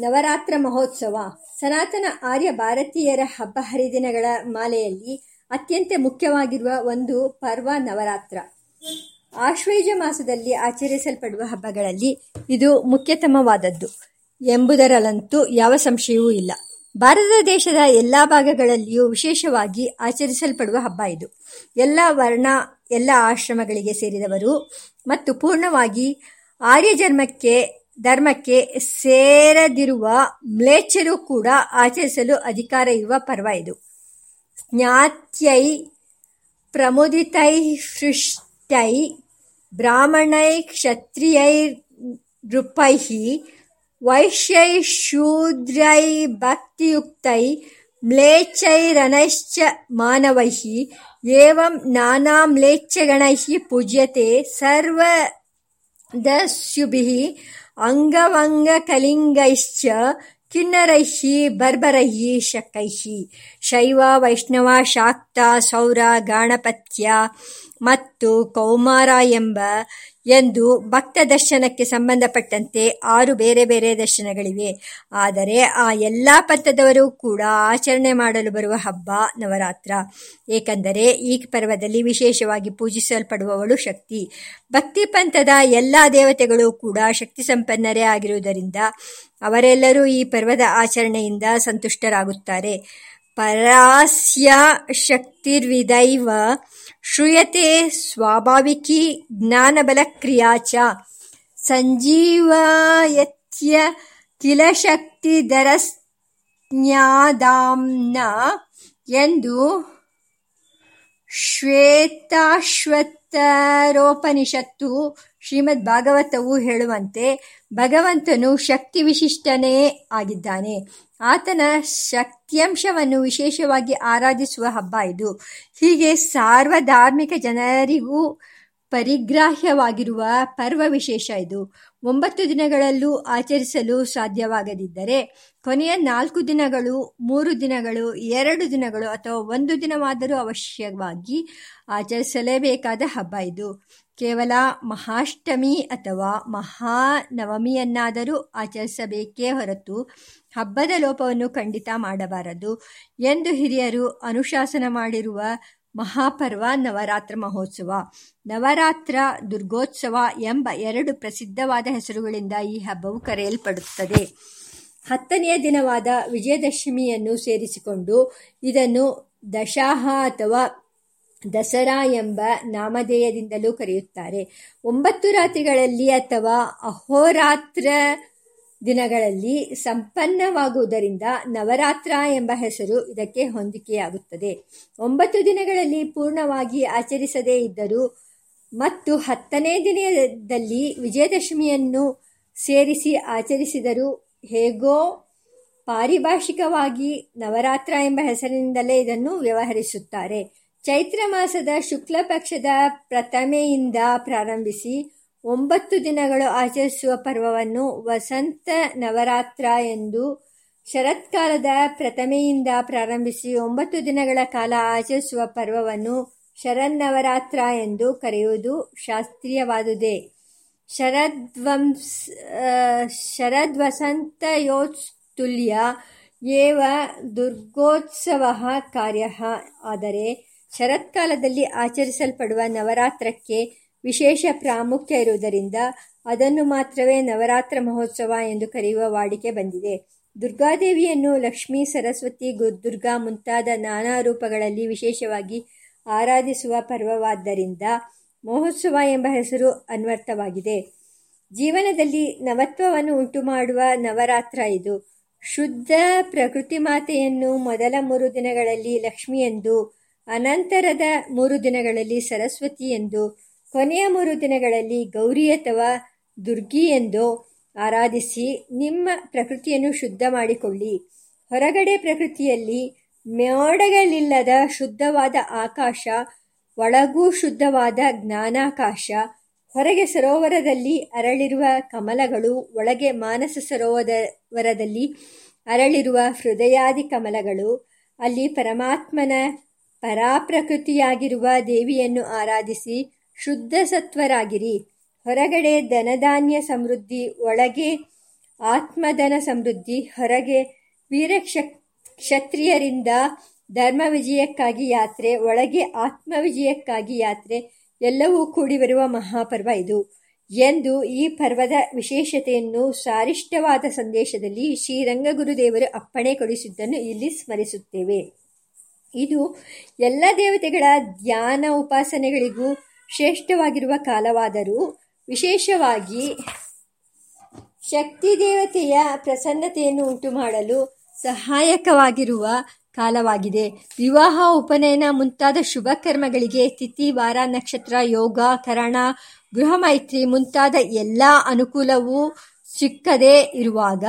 ನವರಾತ್ರ ಮಹೋತ್ಸವ, ಸನಾತನ ಆರ್ಯ ಭಾರತೀಯರ ಹಬ್ಬ ಹರಿದಿನಗಳ ಮಾಲೆಯಲ್ಲಿ ಅತ್ಯಂತ ಮುಖ್ಯವಾಗಿರುವ ಒಂದು ಪರ್ವ ನವರಾತ್ರ. ಆಶ್ವೇಜ ಮಾಸದಲ್ಲಿ ಆಚರಿಸಲ್ಪಡುವ ಹಬ್ಬಗಳಲ್ಲಿ ಇದು ಮುಖ್ಯತಮವಾದದ್ದು. ಎಂಬುದರಲ್ಲಂತೂ ಯಾವ ಸಂಶಯವೂ ಇಲ್ಲ. ಭಾರತ ದೇಶದ ಎಲ್ಲ ಭಾಗಗಳಲ್ಲಿಯೂ ವಿಶೇಷವಾಗಿ ಆಚರಿಸಲ್ಪಡುವ ಹಬ್ಬ ಇದು. ಎಲ್ಲ ವರ್ಣ, ಎಲ್ಲ ಆಶ್ರಮಗಳಿಗೆ ಸೇರಿದವರು ಮತ್ತು ಪೂರ್ಣವಾಗಿ ಆರ್ಯ ಜನ್ಮಕ್ಕೆ ಧರ್ಮಕ್ಕೆ ಸೇರದಿರುವ ಮ್ಲೇಚ್ಛರು ಕೂಡ ಆಚರಿಸಲು ಅಧಿಕಾರ ಇರುವ ಪರ್ವ ಇದು. ಜ್ಞಾತ್ಯೈ ಪ್ರಮುದಿತೈಹೃಷ್ಟೈ ಬ್ರಾಹ್ಮಣೈ ಕ್ಷತ್ರಿಯೈ ನೃಪೈ ವೈಶ್ಯೈ ಶೂದ್ರೈ ಭಕ್ತಿಯುಕ್ತೈ ಮ್ಲೇಚ್ಛೈರನಶ್ಚ ಮಾನವೈ ಏವಂ ನಾನಾ ಮ್ಲೇಚ್ಛಗಣೈ ಪೂಜ್ಯತೆ ಸರ್ವದಸ್ಯುಭಿಃ ಅಂಗವಂಗಕಲಿಂಗೈಶ್ಚ ಕಿನ್ನರೈಹಿ ಬರ್ಬರೈಃ ಶಕೈಹಿ ಶೈವ ವೈಷ್ಣವ ಶಾಕ್ತ ಸೌರ ಗಾಣಪತ್ಯ ಮತ್ತು ಕೌಮಾರ ಎಂಬ ಎಂದು ಭಕ್ತ ದರ್ಶನಕ್ಕೆ ಸಂಬಂಧಪಟ್ಟಂತೆ ಆರು ಬೇರೆ ಬೇರೆ ದರ್ಶನಗಳಿವೆ. ಆದರೆ ಆ ಎಲ್ಲ ಪಂಥದವರು ಕೂಡ ಆಚರಣೆ ಮಾಡಲು ಬರುವ ಹಬ್ಬ ನವರಾತ್ರ. ಏಕೆಂದರೆ ಈ ಪರ್ವದಲ್ಲಿ ವಿಶೇಷವಾಗಿ ಪೂಜಿಸಲ್ಪಡುವವಳು ಶಕ್ತಿ. ಭಕ್ತಿ ಪಂಥದ ಎಲ್ಲ ದೇವತೆಗಳು ಕೂಡ ಶಕ್ತಿ ಸಂಪನ್ನರೇ ಆಗಿರುವುದರಿಂದ ಅವರೆಲ್ಲರೂ ಈ ಪರ್ವದ ಆಚರಣೆಯಿಂದ ಸಂತುಷ್ಟರಾಗುತ್ತಾರೆ. ಪರಾಸ್ಯ ಶಕ್ತಿರ್ವಿದೈವ ಶ್ರೂಯತೆ ಸ್ವಾಭಾವಿಕಿ ಜ್ಞಾನಬಲಕ್ರಿಯಾ ಚ ಸಂಜೀವಯತ್ಯ ಕಿಲ ಶಕ್ತಿಧರಸ್ನ್ಯಾದಾಂನ ಎಂದು ಶ್ವೇತಾಶ್ವತರೋಪನಿಷತ್ತು ಶ್ರೀಮದ್ ಭಾಗವತವು ಹೇಳುವಂತೆ ಭಗವಂತನು ಶಕ್ತಿ ವಿಶಿಷ್ಟನೇ ಆಗಿದ್ದಾನೆ. ಆತನ ಶಕ್ತಿಯಂಶವನ್ನು ವಿಶೇಷವಾಗಿ ಆರಾಧಿಸುವ ಹಬ್ಬ ಇದು. ಹೀಗೆ ಸಾರ್ವಧಾರ್ಮಿಕ ಜನರಿಗೂ ಪರಿಗ್ರಾಹ್ಯವಾಗಿರುವ ಪರ್ವ ವಿಶೇಷ ಇದು. ಒಂಬತ್ತು ದಿನಗಳಲ್ಲೂ ಆಚರಿಸಲು ಸಾಧ್ಯವಾಗದಿದ್ದರೆ, ಕೊನೆಯ ನಾಲ್ಕು ದಿನಗಳು, ಮೂರು ದಿನಗಳು, ಎರಡು ದಿನಗಳು ಅಥವಾ ಒಂದು ದಿನವಾದರೂ ಅವಶ್ಯವಾಗಿ ಆಚರಿಸಲೇಬೇಕಾದ ಹಬ್ಬ ಇದು. ಕೇವಲ ಮಹಾಷ್ಟಮಿ ಅಥವಾ ಮಹಾನವಮಿಯನ್ನಾದರೂ ಆಚರಿಸಬೇಕೇ ಹೊರತು ಹಬ್ಬದ ಲೋಪವನ್ನು ಖಂಡಿತ ಮಾಡಬಾರದು ಎಂದು ಹಿರಿಯರು ಅನುಶಾಸನ ಮಾಡಿರುವ ಮಹಾಪರ್ವ ನವರಾತ್ರ ಮಹೋತ್ಸವ. ನವರಾತ್ರ ದುರ್ಗೋತ್ಸವ ಎಂಬ ಎರಡು ಪ್ರಸಿದ್ಧವಾದ ಹೆಸರುಗಳಿಂದ ಈ ಹಬ್ಬವು ಕರೆಯಲ್ಪಡುತ್ತದೆ. ಹತ್ತನೆಯ ದಿನವಾದ ವಿಜಯದಶಮಿಯನ್ನು ಸೇರಿಸಿಕೊಂಡು ಇದನ್ನು ದಶಾಹ ಅಥವಾ ದಸರಾ ಎಂಬ ನಾಮಧೇಯದಿಂದಲೂ ಕರೆಯುತ್ತಾರೆ. ಒಂಬತ್ತು ರಾತ್ರಿಗಳಲ್ಲಿ ಅಥವಾ ಅಹೋರಾತ್ರ ದಿನಗಳಲ್ಲಿ ಸಂಪನ್ನವಾಗುವುದರಿಂದ ನವರಾತ್ರ ಎಂಬ ಹೆಸರು ಇದಕ್ಕೆ ಹೊಂದಿಕೆಯಾಗುತ್ತದೆ. ಒಂಬತ್ತು ದಿನಗಳಲ್ಲಿ ಪೂರ್ಣವಾಗಿ ಆಚರಿಸದೇ ಇದ್ದರೂ ಮತ್ತು ಹತ್ತನೇ ದಿನದಲ್ಲಿ ವಿಜಯದಶಮಿಯನ್ನು ಸೇರಿಸಿ ಆಚರಿಸಿದರೂ ಹೇಗೋ ಪಾರಿಭಾಷಿಕವಾಗಿ ನವರಾತ್ರ ಎಂಬ ಹೆಸರಿನಿಂದಲೇ ಇದನ್ನು ವ್ಯವಹರಿಸುತ್ತಾರೆ. ಚೈತ್ರ ಮಾಸದ ಶುಕ್ಲ ಪಕ್ಷದ ಪ್ರಥಮೆಯಿಂದ ಪ್ರಾರಂಭಿಸಿ ಒಂಬತ್ತು ದಿನಗಳು ಆಚರಿಸುವ ಪರ್ವವನ್ನು ವಸಂತ ನವರಾತ್ರ ಎಂದು ಶರತ್ಕಾಲದ ಪ್ರಥಮೆಯಿಂದ ಪ್ರಾರಂಭಿಸಿ ಒಂಬತ್ತು ದಿನಗಳ ಕಾಲ ಆಚರಿಸುವ ಪರ್ವವನ್ನು ಶರನ್ನವರಾತ್ರ ಎಂದು ಕರೆಯುವುದು ಶಾಸ್ತ್ರೀಯವಾದುದೇ. ಶರದ್ವಂಸ ಶರದ್ವಸಂತಯೋಸ್ತುಲ್ಯ ಏವ ದುರ್ಗೋತ್ಸವ ಕಾರ್ಯ. ಆದರೆ ಶರತ್ಕಾಲದಲ್ಲಿ ಆಚರಿಸಲ್ಪಡುವ ನವರಾತ್ರಕ್ಕೆ ವಿಶೇಷ ಪ್ರಾಮುಖ್ಯ ಇರುವುದರಿಂದ ಅದನ್ನು ಮಾತ್ರವೇ ನವರಾತ್ರ ಮಹೋತ್ಸವ ಎಂದು ಕರೆಯುವ ವಾಡಿಕೆ ಬಂದಿದೆ. ದುರ್ಗಾದೇವಿಯನ್ನು ಲಕ್ಷ್ಮೀ, ಸರಸ್ವತಿ ದುರ್ಗಾ ಮುಂತಾದ ನಾನಾ ರೂಪಗಳಲ್ಲಿ ವಿಶೇಷವಾಗಿ ಆರಾಧಿಸುವ ಪರ್ವವಾದ್ದರಿಂದ ಮಹೋತ್ಸವ ಎಂಬ ಹೆಸರು ಅನ್ವರ್ಥವಾಗಿದೆ. ಜೀವನದಲ್ಲಿ ನವತ್ವವನ್ನು ಉಂಟುಮಾಡುವ ನವರಾತ್ರ ಇದು. ಶುದ್ಧ ಪ್ರಕೃತಿ ಮಾತೆಯನ್ನು ಮೊದಲ ಮೂರು ದಿನಗಳಲ್ಲಿ ಲಕ್ಷ್ಮಿ ಎಂದು, ಅನಂತರದ ಮೂರು ದಿನಗಳಲ್ಲಿ ಸರಸ್ವತಿ ಎಂದು ಕೊನೆಯ ಮೂರು ದಿನಗಳಲ್ಲಿ ಗೌರಿ ಅಥವಾ ದುರ್ಗಿ ಎಂದು ಆರಾಧಿಸಿ ನಿಮ್ಮ ಪ್ರಕೃತಿಯನ್ನು ಶುದ್ಧ ಮಾಡಿಕೊಳ್ಳಿ. ಹೊರಗಡೆ ಪ್ರಕೃತಿಯಲ್ಲಿ ಮೋಡಗಳಿಲ್ಲದ ಶುದ್ಧವಾದ ಆಕಾಶ, ಒಳಗೂ ಶುದ್ಧವಾದ ಜ್ಞಾನಾಕಾಶ, ಹೊರಗೆ ಸರೋವರದಲ್ಲಿ ಅರಳಿರುವ ಕಮಲಗಳು, ಒಳಗೆ ಮಾನಸ ಸರೋವರದಲ್ಲಿ ಅರಳಿರುವ ಹೃದಯಾದಿ ಕಮಲಗಳು, ಅಲ್ಲಿ ಪರಮಾತ್ಮನ ಪರಾಪ್ರಕೃತಿಯಾಗಿರುವ ದೇವಿಯನ್ನು ಆರಾಧಿಸಿ ಶುದ್ಧ ಸತ್ವರಾಗಿರಿ ಹೊರಗಡೆ ಧನಧಾನ್ಯ ಸಮೃದ್ಧಿ, ಒಳಗೆ ಆತ್ಮಧನ ಸಮೃದ್ಧಿ, ಹೊರಗೆ ವೀರ ಕ್ಷತ್ರಿಯರಿಂದ ಧರ್ಮ ವಿಜಯಕ್ಕಾಗಿ ಯಾತ್ರೆ, ಒಳಗೆ ಆತ್ಮ ವಿಜಯಕ್ಕಾಗಿ ಯಾತ್ರೆ, ಎಲ್ಲವೂ ಕೂಡಿ ಬರುವ ಮಹಾಪರ್ವ ಇದು. ಎಂದು ಈ ಪರ್ವದ ವಿಶೇಷತೆಯನ್ನು ಸಾರಿಷ್ಟವಾದ ಸಂದೇಶದಲ್ಲಿ ಶ್ರೀರಂಗಗುರುದೇವರು ಅಪ್ಪಣೆ ಕೊಡಿಸಿದ್ದನ್ನು ಇಲ್ಲಿ ಸ್ಮರಿಸುತ್ತೇವೆ. ಇದು ಎಲ್ಲ ದೇವತೆಗಳ ಧ್ಯಾನ ಉಪಾಸನೆಗಳಿಗೂ ಶ್ರೇಷ್ಠವಾಗಿರುವ ಕಾಲವಾದರೂ ವಿಶೇಷವಾಗಿ ಶಕ್ತಿ ದೇವತೆಯ ಪ್ರಸನ್ನತೆಯನ್ನು ಉಂಟು ಮಾಡಲು ಸಹಾಯಕವಾಗಿರುವ ಕಾಲವಾಗಿದೆ. ವಿವಾಹ, ಉಪನಯನ ಮುಂತಾದ ಶುಭ ಕರ್ಮಗಳಿಗೆ ತಿಥಿ, ವಾರ, ನಕ್ಷತ್ರ, ಯೋಗ, ಕರಣ, ಗೃಹ ಮೈತ್ರಿ ಮುಂತಾದ ಎಲ್ಲ ಅನುಕೂಲವೂ ಸಿಕ್ಕದೇ ಇರುವಾಗ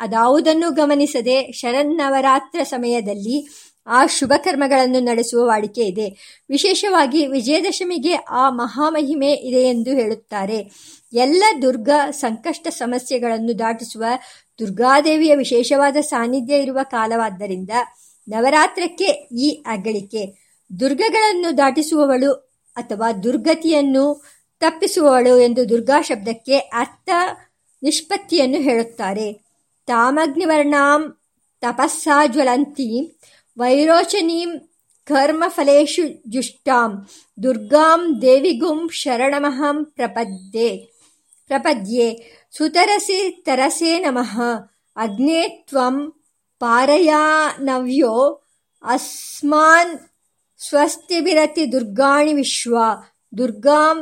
ಅದಾವುದನ್ನು ಗಮನಿಸದೆ ಶರನ್ನವರಾತ್ರ ಸಮಯದಲ್ಲಿ ಆ ಶುಭ ಕರ್ಮಗಳನ್ನು ನಡೆಸುವ ವಾಡಿಕೆ ಇದೆ. ವಿಶೇಷವಾಗಿ ವಿಜಯದಶಮಿಗೆ ಆ ಮಹಾಮಹಿಮೆ ಇದೆ ಎಂದು ಹೇಳುತ್ತಾರೆ. ಎಲ್ಲ ದುರ್ಗ ಸಂಕಷ್ಟ ಸಮಸ್ಯೆಗಳನ್ನು ದಾಟಿಸುವ ದುರ್ಗಾದೇವಿಯ ವಿಶೇಷವಾದ ಸಾನ್ನಿಧ್ಯ ಇರುವ ಕಾಲವಾದ್ದರಿಂದ ನವರಾತ್ರಕ್ಕೆ ಈ ಅಗಳಿಕೆ ದುರ್ಗಗಳನ್ನು ದಾಟಿಸುವವಳು ಅಥವಾ ದುರ್ಗತಿಯನ್ನು ತಪ್ಪಿಸುವವಳು ಎಂದು ದುರ್ಗಾ ಶಬ್ದಕ್ಕೆ ಅರ್ಥ ನಿಷ್ಪತ್ತಿಯನ್ನು ಹೇಳುತ್ತಾರೆ. ತಾಮಗ್ನಿವರ್ಣಾಂ ತಪಸ್ಸಾ ಜ್ವಲಂತೀಂ ವೈರೋಚನೀಂ ಕರ್ಮಫಲೇಶು ಜುಷ್ಟಾಂ ದುರ್ಗಾಂ ದೇವಿಗುಂ ಶರಣಮಹಂ ಪ್ರಪದ್ಯೆ ಪ್ರಪದ್ಯೆ. ಸುತರಸಿ ತರಸೆ ನಮಃ. ಅಗ್ನೇ ತ್ವಂ ಪಾರಯಾನವ್ಯೋ. ಅಸ್ಮಾನ್ ಸ್ವಸ್ತಿಬಿರತಿ ದುರ್ಗಾಣಿ ವಿಶ್ವ. ದುರ್ಗಾಂ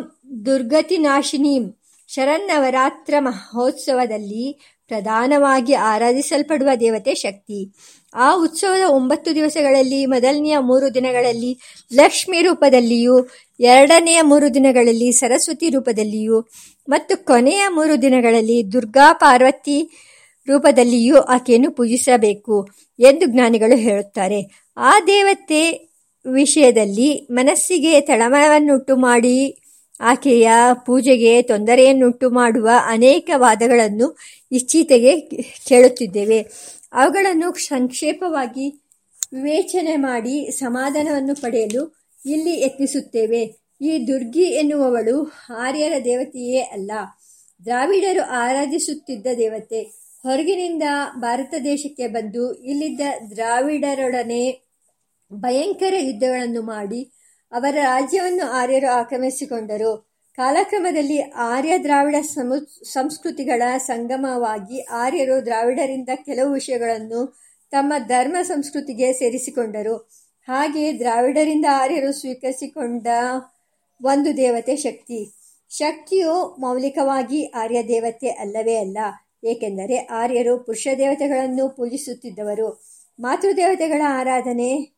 ದುರ್ಗತಿನಾಶಿನೀಂ ಶರನ್ನವರಾತ್ರ ಮಹೋತ್ಸವದಲ್ಲಿ ಪ್ರಧಾನವಾಗಿ ಆರಾಧಿಸಲ್ಪಡುವ ದೇವತೆ ಶಕ್ತಿ. ಆ ಉತ್ಸವದ ಒಂಬತ್ತು ದಿವಸಗಳಲ್ಲಿ ಮೊದಲನೆಯ ಮೂರು ದಿನಗಳಲ್ಲಿ ಲಕ್ಷ್ಮಿ ರೂಪದಲ್ಲಿಯೂ, ಎರಡನೆಯ ಮೂರು ದಿನಗಳಲ್ಲಿ ಸರಸ್ವತಿ ರೂಪದಲ್ಲಿಯೂ ಮತ್ತು ಕೊನೆಯ ಮೂರು ದಿನಗಳಲ್ಲಿ ದುರ್ಗಾ ಪಾರ್ವತಿ ರೂಪದಲ್ಲಿಯೂ ಆಕೆಯನ್ನು ಪೂಜಿಸಬೇಕು ಎಂದು ಜ್ಞಾನಿಗಳು ಹೇಳುತ್ತಾರೆ. ಆ ದೇವತೆ ವಿಷಯದಲ್ಲಿ ಮನಸ್ಸಿಗೆ ತಳಮಳವನ್ನುಂಟು ಮಾಡಿ ಆಕೆಯ ಪೂಜೆಗೆ ತೊಂದರೆಯನ್ನುಂಟು ಮಾಡುವ ಅನೇಕ ವಾದಗಳನ್ನು ಇಚ್ಛೀತೆಗೆ ಕೇಳುತ್ತಿದ್ದೇವೆ. ಅವುಗಳನ್ನು ಸಂಕ್ಷೇಪವಾಗಿ ವಿವೇಚನೆ ಮಾಡಿ ಸಮಾಧಾನವನ್ನು ಪಡೆಯಲು ಇಲ್ಲಿ ಯತ್ನಿಸುತ್ತೇವೆ. ಈ ದುರ್ಗಿ ಎನ್ನುವವಳು ಆರ್ಯರ ದೇವತೆಯೇ ಅಲ್ಲ. ದ್ರಾವಿಡರು ಆರಾಧಿಸುತ್ತಿದ್ದ ದೇವತೆ. ಹೊರಗಿನಿಂದ ಭಾರತ ದೇಶಕ್ಕೆ ಬಂದು ಇಲ್ಲಿದ್ದ ದ್ರಾವಿಡರೊಡನೆ ಭಯಂಕರ ಯುದ್ಧಗಳನ್ನು ಮಾಡಿ ಅವರ ರಾಜ್ಯವನ್ನು ಆರ್ಯರು ಆಕ್ರಮಿಸಿಕೊಂಡರು. ಕಾಲಕ್ರಮದಲ್ಲಿ ಆರ್ಯ ದ್ರಾವಿಡ ಸಮು, ಸಂಸ್ಕೃತಿಗಳ ಸಂಗಮವಾಗಿ ಆರ್ಯರು ದ್ರಾವಿಡರಿಂದ ಕೆಲವು ವಿಷಯಗಳನ್ನು ತಮ್ಮ ಧರ್ಮ ಸಂಸ್ಕೃತಿಗೆ ಸೇರಿಸಿಕೊಂಡರು. ಹಾಗೆ ದ್ರಾವಿಡರಿಂದ ಆರ್ಯರು ಸ್ವೀಕರಿಸಿಕೊಂಡ ಒಂದು ದೇವತೆ ಶಕ್ತಿ. ಶಕ್ತಿಯು ಮೌಲಿಕವಾಗಿ ಆರ್ಯ ದೇವತೆ ಅಲ್ಲವೇ ಅಲ್ಲ. ಏಕೆಂದರೆ ಆರ್ಯರು ಪುರುಷ ದೇವತೆಗಳನ್ನು ಪೂಜಿಸುತ್ತಿದ್ದವರು. ಮಾತೃದೇವತೆಗಳ ಆರಾಧನೆ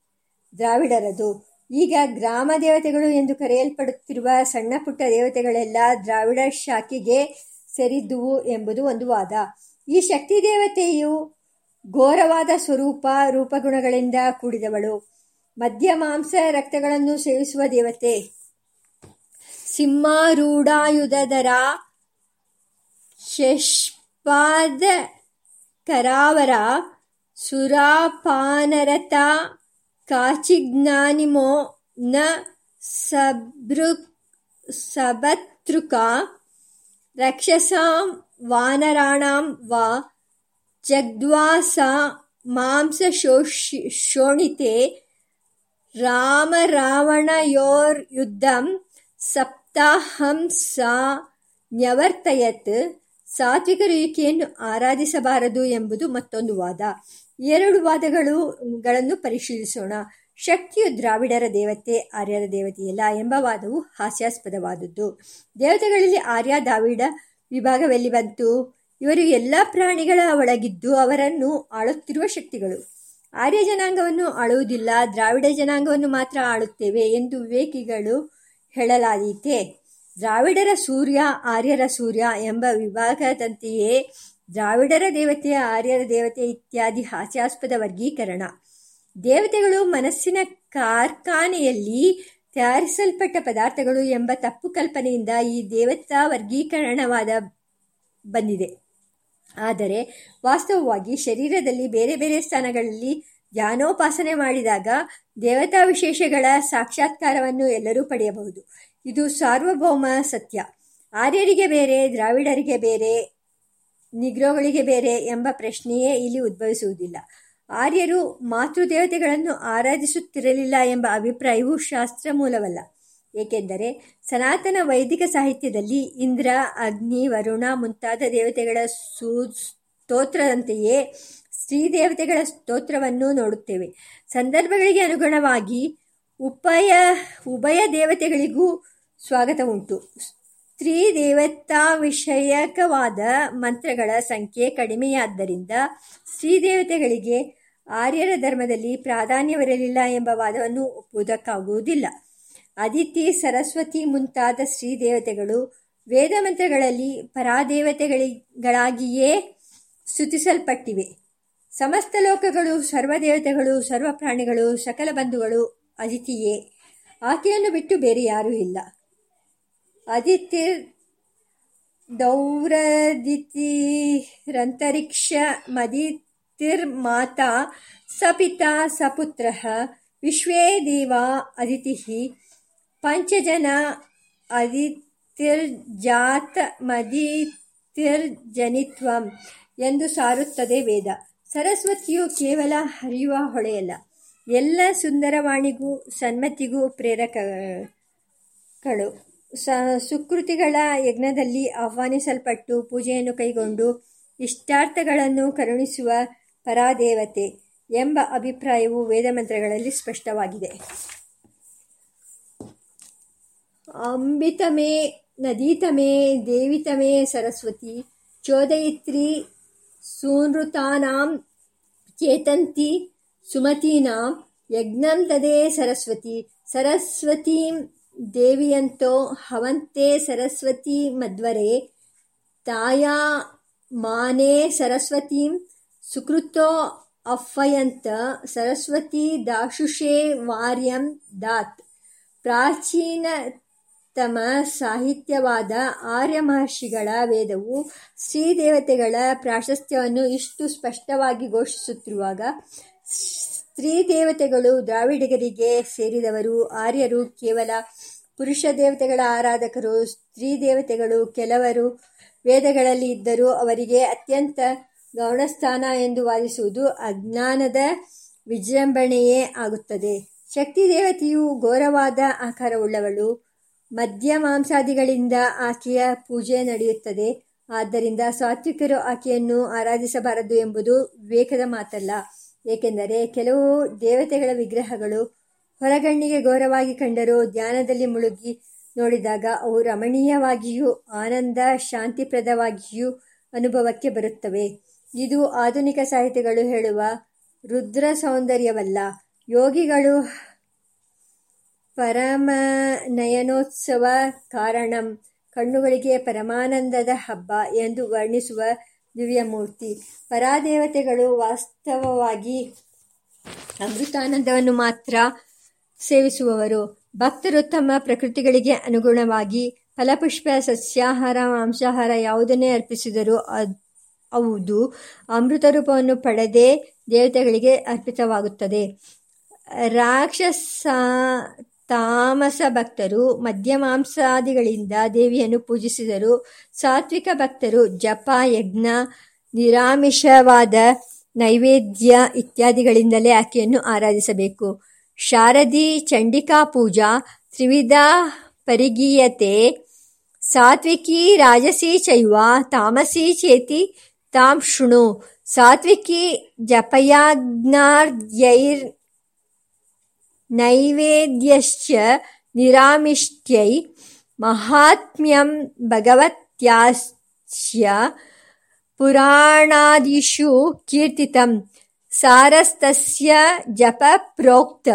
ದ್ರಾವಿಡರದು. ಈಗ ಗ್ರಾಮ ದೇವತೆಗಳು ಎಂದು ಕರೆಯಲ್ಪಡುತ್ತಿರುವ ಸಣ್ಣ ಪುಟ್ಟ ದೇವತೆಗಳೆಲ್ಲ ದ್ರಾವಿಡ ಶಾಖೆಗೆ ಸೇರಿದ್ದುವು ಎಂಬುದು ಒಂದು ವಾದ. ಈ ಶಕ್ತಿ ದೇವತೆಯು ಘೋರವಾದ ಸ್ವರೂಪ, ರೂಪಗುಣಗಳಿಂದ ಕೂಡಿದವಳು. ಮದ್ಯ ಮಾಂಸ ರಕ್ತಗಳನ್ನು ಸೇವಿಸುವ ದೇವತೆ. ಸಿಂಹಾರೂಢಾಯುಧರ ಶಷ್ಪಾದ ಕರಾವರ ಸುರಾಪಾನರತ ಕಾಚಿಜ್ಞಾನಿಮೋ ನ ಸಬೃ ಸಭತೃಕ ರಕ್ಷಸಾಂ ವಾನರಾಣಾಂ ವಾ ಜಗ್ವಾಸ ಮಾಂಸ ಶೋಷಿ ಶೋಣಿತೆ ರಾಮರಾವಣಯೋರ್ಯುದ್ಧಂ ಸಪ್ತಾಹಂಸ ನ್ಯವರ್ತಯತ್ ಸಾತ್ವಿಕರು ಈಕೆಯನ್ನು ಆರಾಧಿಸಬಾರದು ಎಂಬುದು ಮತ್ತೊಂದು ವಾದ. ಎರಡು ವಾದಗಳುಗಳನ್ನು ಪರಿಶೀಲಿಸೋಣ. ಶಕ್ತಿಯು ದ್ರಾವಿಡರ ದೇವತೆ, ಆರ್ಯರ ದೇವತೆಯಲ್ಲ ಎಂಬ ವಾದವು ಹಾಸ್ಯಾಸ್ಪದವಾದದ್ದು. ದೇವತೆಗಳಲ್ಲಿ ಆರ್ಯ, ದ್ರಾವಿಡ ವಿಭಾಗವೆಲ್ಲಿ ಬಂತು. ಇವರು ಎಲ್ಲ ಪ್ರಾಣಿಗಳ ಒಳಗಿದ್ದು ಅವರನ್ನು ಆಳುತ್ತಿರುವ ಶಕ್ತಿಗಳು. ಆರ್ಯ ಜನಾಂಗವನ್ನು ಆಳುವುದಿಲ್ಲ, ದ್ರಾವಿಡ ಜನಾಂಗವನ್ನು ಮಾತ್ರ ಆಳುತ್ತೇವೆ ಎಂದು ವಿವೇಕಿಗಳು ಹೇಳಲಾದೀತೆ. ದ್ರಾವಿಡರ ಸೂರ್ಯ, ಆರ್ಯರ ಸೂರ್ಯ ಎಂಬ ವಿಭಾಗದಂತೆಯೇ ದ್ರಾವಿಡರ ದೇವತೆ ಆರ್ಯರ ದೇವತೆ ಇತ್ಯಾದಿ ಹಾಸ್ಯಾಸ್ಪದ ವರ್ಗೀಕರಣ. ದೇವತೆಗಳು ಮನಸ್ಸಿನ ಕಾರ್ಖಾನೆಯಲ್ಲಿ ತಯಾರಿಸಲ್ಪಟ್ಟ ಪದಾರ್ಥಗಳು ಎಂಬ ತಪ್ಪು ಕಲ್ಪನೆಯಿಂದ ಈ ದೇವತಾ ವರ್ಗೀಕರಣವಾದ ಬಂದಿದೆ. ಆದರೆ ವಾಸ್ತವವಾಗಿ ಶರೀರದಲ್ಲಿ ಬೇರೆ ಬೇರೆ ಸ್ಥಾನಗಳಲ್ಲಿ ಧ್ಯಾನೋಪಾಸನೆ ಮಾಡಿದಾಗ ದೇವತಾ ವಿಶೇಷಗಳ ಸಾಕ್ಷಾತ್ಕಾರವನ್ನು ಎಲ್ಲರೂ ಪಡೆಯಬಹುದು. ಇದು ಸಾರ್ವಭೌಮ ಸತ್ಯ. ಆರ್ಯರಿಗೆ ಬೇರೆ, ದ್ರಾವಿಡರಿಗೆ ಬೇರೆ ನಿಗ್ರೋಗಳಿಗೆ ಬೇರೆ ಎಂಬ ಪ್ರಶ್ನೆಯೇ ಇಲ್ಲಿ ಉದ್ಭವಿಸುವುದಿಲ್ಲ. ಆರ್ಯರು ಮಾತೃದೇವತೆಗಳನ್ನು ಆರಾಧಿಸುತ್ತಿರಲಿಲ್ಲ ಎಂಬ ಅಭಿಪ್ರಾಯವು ಶಾಸ್ತ್ರ ಮೂಲವಲ್ಲ. ಏಕೆಂದರೆ ಸನಾತನ ವೈದಿಕ ಸಾಹಿತ್ಯದಲ್ಲಿ ಇಂದ್ರ, ಅಗ್ನಿ, ವರುಣ ಮುಂತಾದ ದೇವತೆಗಳ ಸೂ, ಸ್ತೋತ್ರದಂತೆಯೇ ಸ್ತ್ರೀ ದೇವತೆಗಳ ಸ್ತೋತ್ರವನ್ನು ನೋಡುತ್ತೇವೆ. ಸಂದರ್ಭಗಳಿಗೆ ಅನುಗುಣವಾಗಿ ಉಪಯ, ಉಭಯ ದೇವತೆಗಳಿಗೂ ಸ್ವಾಗತ ಉಂಟು ಸ್ತ್ರೀ ದೇವತಾ ವಿಷಯಕವಾದ ಮಂತ್ರಗಳ ಸಂಖ್ಯೆ ಕಡಿಮೆಯಾದ್ದರಿಂದ ಸ್ತ್ರೀದೇವತೆಗಳಿಗೆ ಆರ್ಯರ ಧರ್ಮದಲ್ಲಿ ಪ್ರಾಧಾನ್ಯವಿರಲಿಲ್ಲ ಎಂಬ ವಾದವನ್ನು ಒಪ್ಪುವುದಕ್ಕಾಗುವುದಿಲ್ಲ. ಅದಿತಿ ಸರಸ್ವತಿ ಮುಂತಾದ ಸ್ತ್ರೀದೇವತೆಗಳು ವೇದ ಮಂತ್ರಗಳಲ್ಲಿ ಪರಾದೇವತೆಗಳಿಗಳಾಗಿಯೇ ಸ್ತುತಿಸಲ್ಪಟ್ಟಿವೆ. ಸಮಸ್ತ ಲೋಕಗಳು, ಸರ್ವದೇವತೆಗಳು ಸರ್ವ ಪ್ರಾಣಿಗಳು ಸಕಲ ಬಂಧುಗಳು ಅದಿತಿಯೇ ಆಕೆಯನ್ನು ಬಿಟ್ಟು ಬೇರೆ ಯಾರೂ ಇಲ್ಲ. ಸಪಿತಾ ಸಪುತ್ರ ವಿಶ್ವೇ ದೇವ ಅದಿತಿ ಪಂಚಜನ ಅದಿತಿರ್ಜಾತ ಮದಿತಿರ್ಜನಿತ್ವಂ ಎಂದು ಸಾರುತ್ತದೆ ವೇದ. ಸರಸ್ವತಿಯು ಕೇವಲ ಹರಿಯುವ ಹೊಳೆಯಲ್ಲ, ಎಲ್ಲ ಸುಂದರವಾಣಿಗೂ ಸನ್ಮತಿಗೂ ಪ್ರೇರಕಗಳು. ಸ, ಸುಕೃತಿಗಳ ಯಜ್ಞದಲ್ಲಿ ಆಹ್ವಾನಿಸಲ್ಪಟ್ಟು ಪೂಜೆಯನ್ನು ಕೈಗೊಂಡು ಇಷ್ಟಾರ್ಥಗಳನ್ನು ಕರುಣಿಸುವ ಪರಾದೇವತೆ ಎಂಬ ಅಭಿಪ್ರಾಯವು ವೇದಮಂತ್ರಗಳಲ್ಲಿ ಸ್ಪಷ್ಟವಾಗಿದೆ. ಅಂಬಿತಮೇ, ನದೀತಮೇ, ದೇವಿತಮೇ, ಸರಸ್ವತಿ, ಚೋದಯಿತ್ರಿ, ಸೂನೃತಾನಾಂ, ಚೇತಂತಿ, ಸುಮತೀನಾಂ ಯಜ್ಞಂ ತದೇ ಸರಸ್ವತಿ, ಸರಸ್ವತೀಂ ದೇವಿಯಂತೋ ಹವಂತೆ ಸರಸ್ವತಿ ಮಧ್ವರೆ ತಾಯಾ ಮಾನೇ ಸರಸ್ವತೀಂ ಸುಕೃತೋ ಅಫ್ಫಯಂತ ಸರಸ್ವತಿ ದಾಶುಷೇ ವಾರ್ಯಂ ದಾತ್. ಪ್ರಾಚೀನ ತಮ ಸಾಹಿತ್ಯವಾದ ಆರ್ಯ ಮಹರ್ಷಿಗಳ ವೇದವು ಶ್ರೀದೇವತೆಗಳ ಪ್ರಾಶಸ್ತ್ಯವನ್ನು ಇಷ್ಟು ಸ್ಪಷ್ಟವಾಗಿ ಘೋಷಿಸುತ್ತಿರುವಾಗ ಸ್ತ್ರೀ ದೇವತೆಗಳು ದ್ರಾವಿಡಿಗರಿಗೆ ಸೇರಿದವರು. ಆರ್ಯರು ಕೇವಲ ಪುರುಷ ದೇವತೆಗಳ ಆರಾಧಕರು ಸ್ತ್ರೀ ದೇವತೆಗಳು ಕೆಲವರು ವೇದಗಳಲ್ಲಿ ಇದ್ದರೂ ಅವರಿಗೆ ಅತ್ಯಂತ ಗೌಣಸ್ಥಾನ ಎಂದು ವಾದಿಸುವುದು ಅಜ್ಞಾನದ ವಿಜೃಂಭಣೆಯೇ ಆಗುತ್ತದೆ. ಶಕ್ತಿ ದೇವತೆಯು ಘೋರವಾದ ಆಕಾರವುಳ್ಳವಳು. ಮದ್ಯ ಮಾಂಸಾದಿಗಳಿಂದ ಆಕೆಯ ಪೂಜೆ ನಡೆಯುತ್ತದೆ. ಆದ್ದರಿಂದ ಸಾತ್ವಿಕರು ಆಕೆಯನ್ನು ಆರಾಧಿಸಬಾರದು ಎಂಬುದು ವಿವೇಕದ ಮಾತಲ್ಲ. ಏಕೆಂದರೆ ಕೆಲವು ದೇವತೆಗಳ ವಿಗ್ರಹಗಳು ಹೊರಗಣ್ಣಿಗೆ ಘೋರವಾಗಿ ಕಂಡರೂ ಧ್ಯಾನದಲ್ಲಿ ಮುಳುಗಿ ನೋಡಿದಾಗ ಅವು ರಮಣೀಯವಾಗಿಯೂ ಆನಂದ ಶಾಂತಿಪ್ರದವಾಗಿಯೂ ಅನುಭವಕ್ಕೆ ಬರುತ್ತವೆ. ಇದು ಆಧುನಿಕ ಸಾಹಿತ್ಯಗಳು ಹೇಳುವ ರುದ್ರ ಸೌಂದರ್ಯವಲ್ಲ. ಯೋಗಿಗಳು ಪರಮನಯನೋತ್ಸವ ಕಾರಣಂ ಕಣ್ಣುಗಳಿಗೆ ಪರಮಾನಂದದ ಹಬ್ಬ ಎಂದು ವರ್ಣಿಸುವ ದಿವ್ಯಮೂರ್ತಿ. ಪರಾದೇವತೆಗಳು ವಾಸ್ತವವಾಗಿ ಅಮೃತಾನಂದವನ್ನು ಮಾತ್ರ ಸೇವಿಸುವವರು. ಭಕ್ತರು ತಮ್ಮ ಪ್ರಕೃತಿಗಳಿಗೆ ಅನುಗುಣವಾಗಿ ಫಲಪುಷ್ಪ, ಸಸ್ಯಾಹಾರ, ಮಾಂಸಾಹಾರ ಯಾವುದನ್ನೇ ಅರ್ಪಿಸಿದರೂ ಅದು ಅಮೃತ ರೂಪವನ್ನು ಪಡೆದೇ ದೇವತೆಗಳಿಗೆ ಅರ್ಪಿತವಾಗುತ್ತದೆ. ರಾಕ್ಷಸ ತಾಮಸ ಭಕ್ತರು ಮಧ್ಯಮಾಂಸಾದಿಗಳಿಂದ ದೇವಿಯನ್ನು ಪೂಜಿಸಿದರು. ಸಾತ್ವಿಕ ಭಕ್ತರು ಜಪ, ಯಜ್ಞ, ನಿರಾಮಿಷವಾದ ನೈವೇದ್ಯ ಇತ್ಯಾದಿಗಳಿಂದಲೇ ಆಕೆಯನ್ನು ಆರಾಧಿಸಬೇಕು. ಶಾರದಿ ಚಂಡಿಕಾ ಪೂಜಾ, ತ್ರಿವಿಧ ಪರಿಗೀಯತೆ, ಸಾತ್ವಿಕಿ ರಾಜಸಿ ಚೈವ, ತಾಮಸಿ ಚೇತಿ, ತಾಂ ಶೃಣು. ಸಾತ್ವಿಕಿ ಜಪಯಾಜ್ಞಾರ್ಯೈರ್ ನೈವೇದ್ಯಶ್ಚ ನಿರಾಮಿಷ್ಟ್ಯೈ ಮಹಾತ್ಮ್ಯಂ ಭಗವತ್ಯಾಸ್ಯ ಪುರಾಣಾದಿಷು ಕೀರ್ತಿತಂ ಸಾರಸ್ತಸ್ಯ ಜಪ ಪ್ರೋಕ್ತ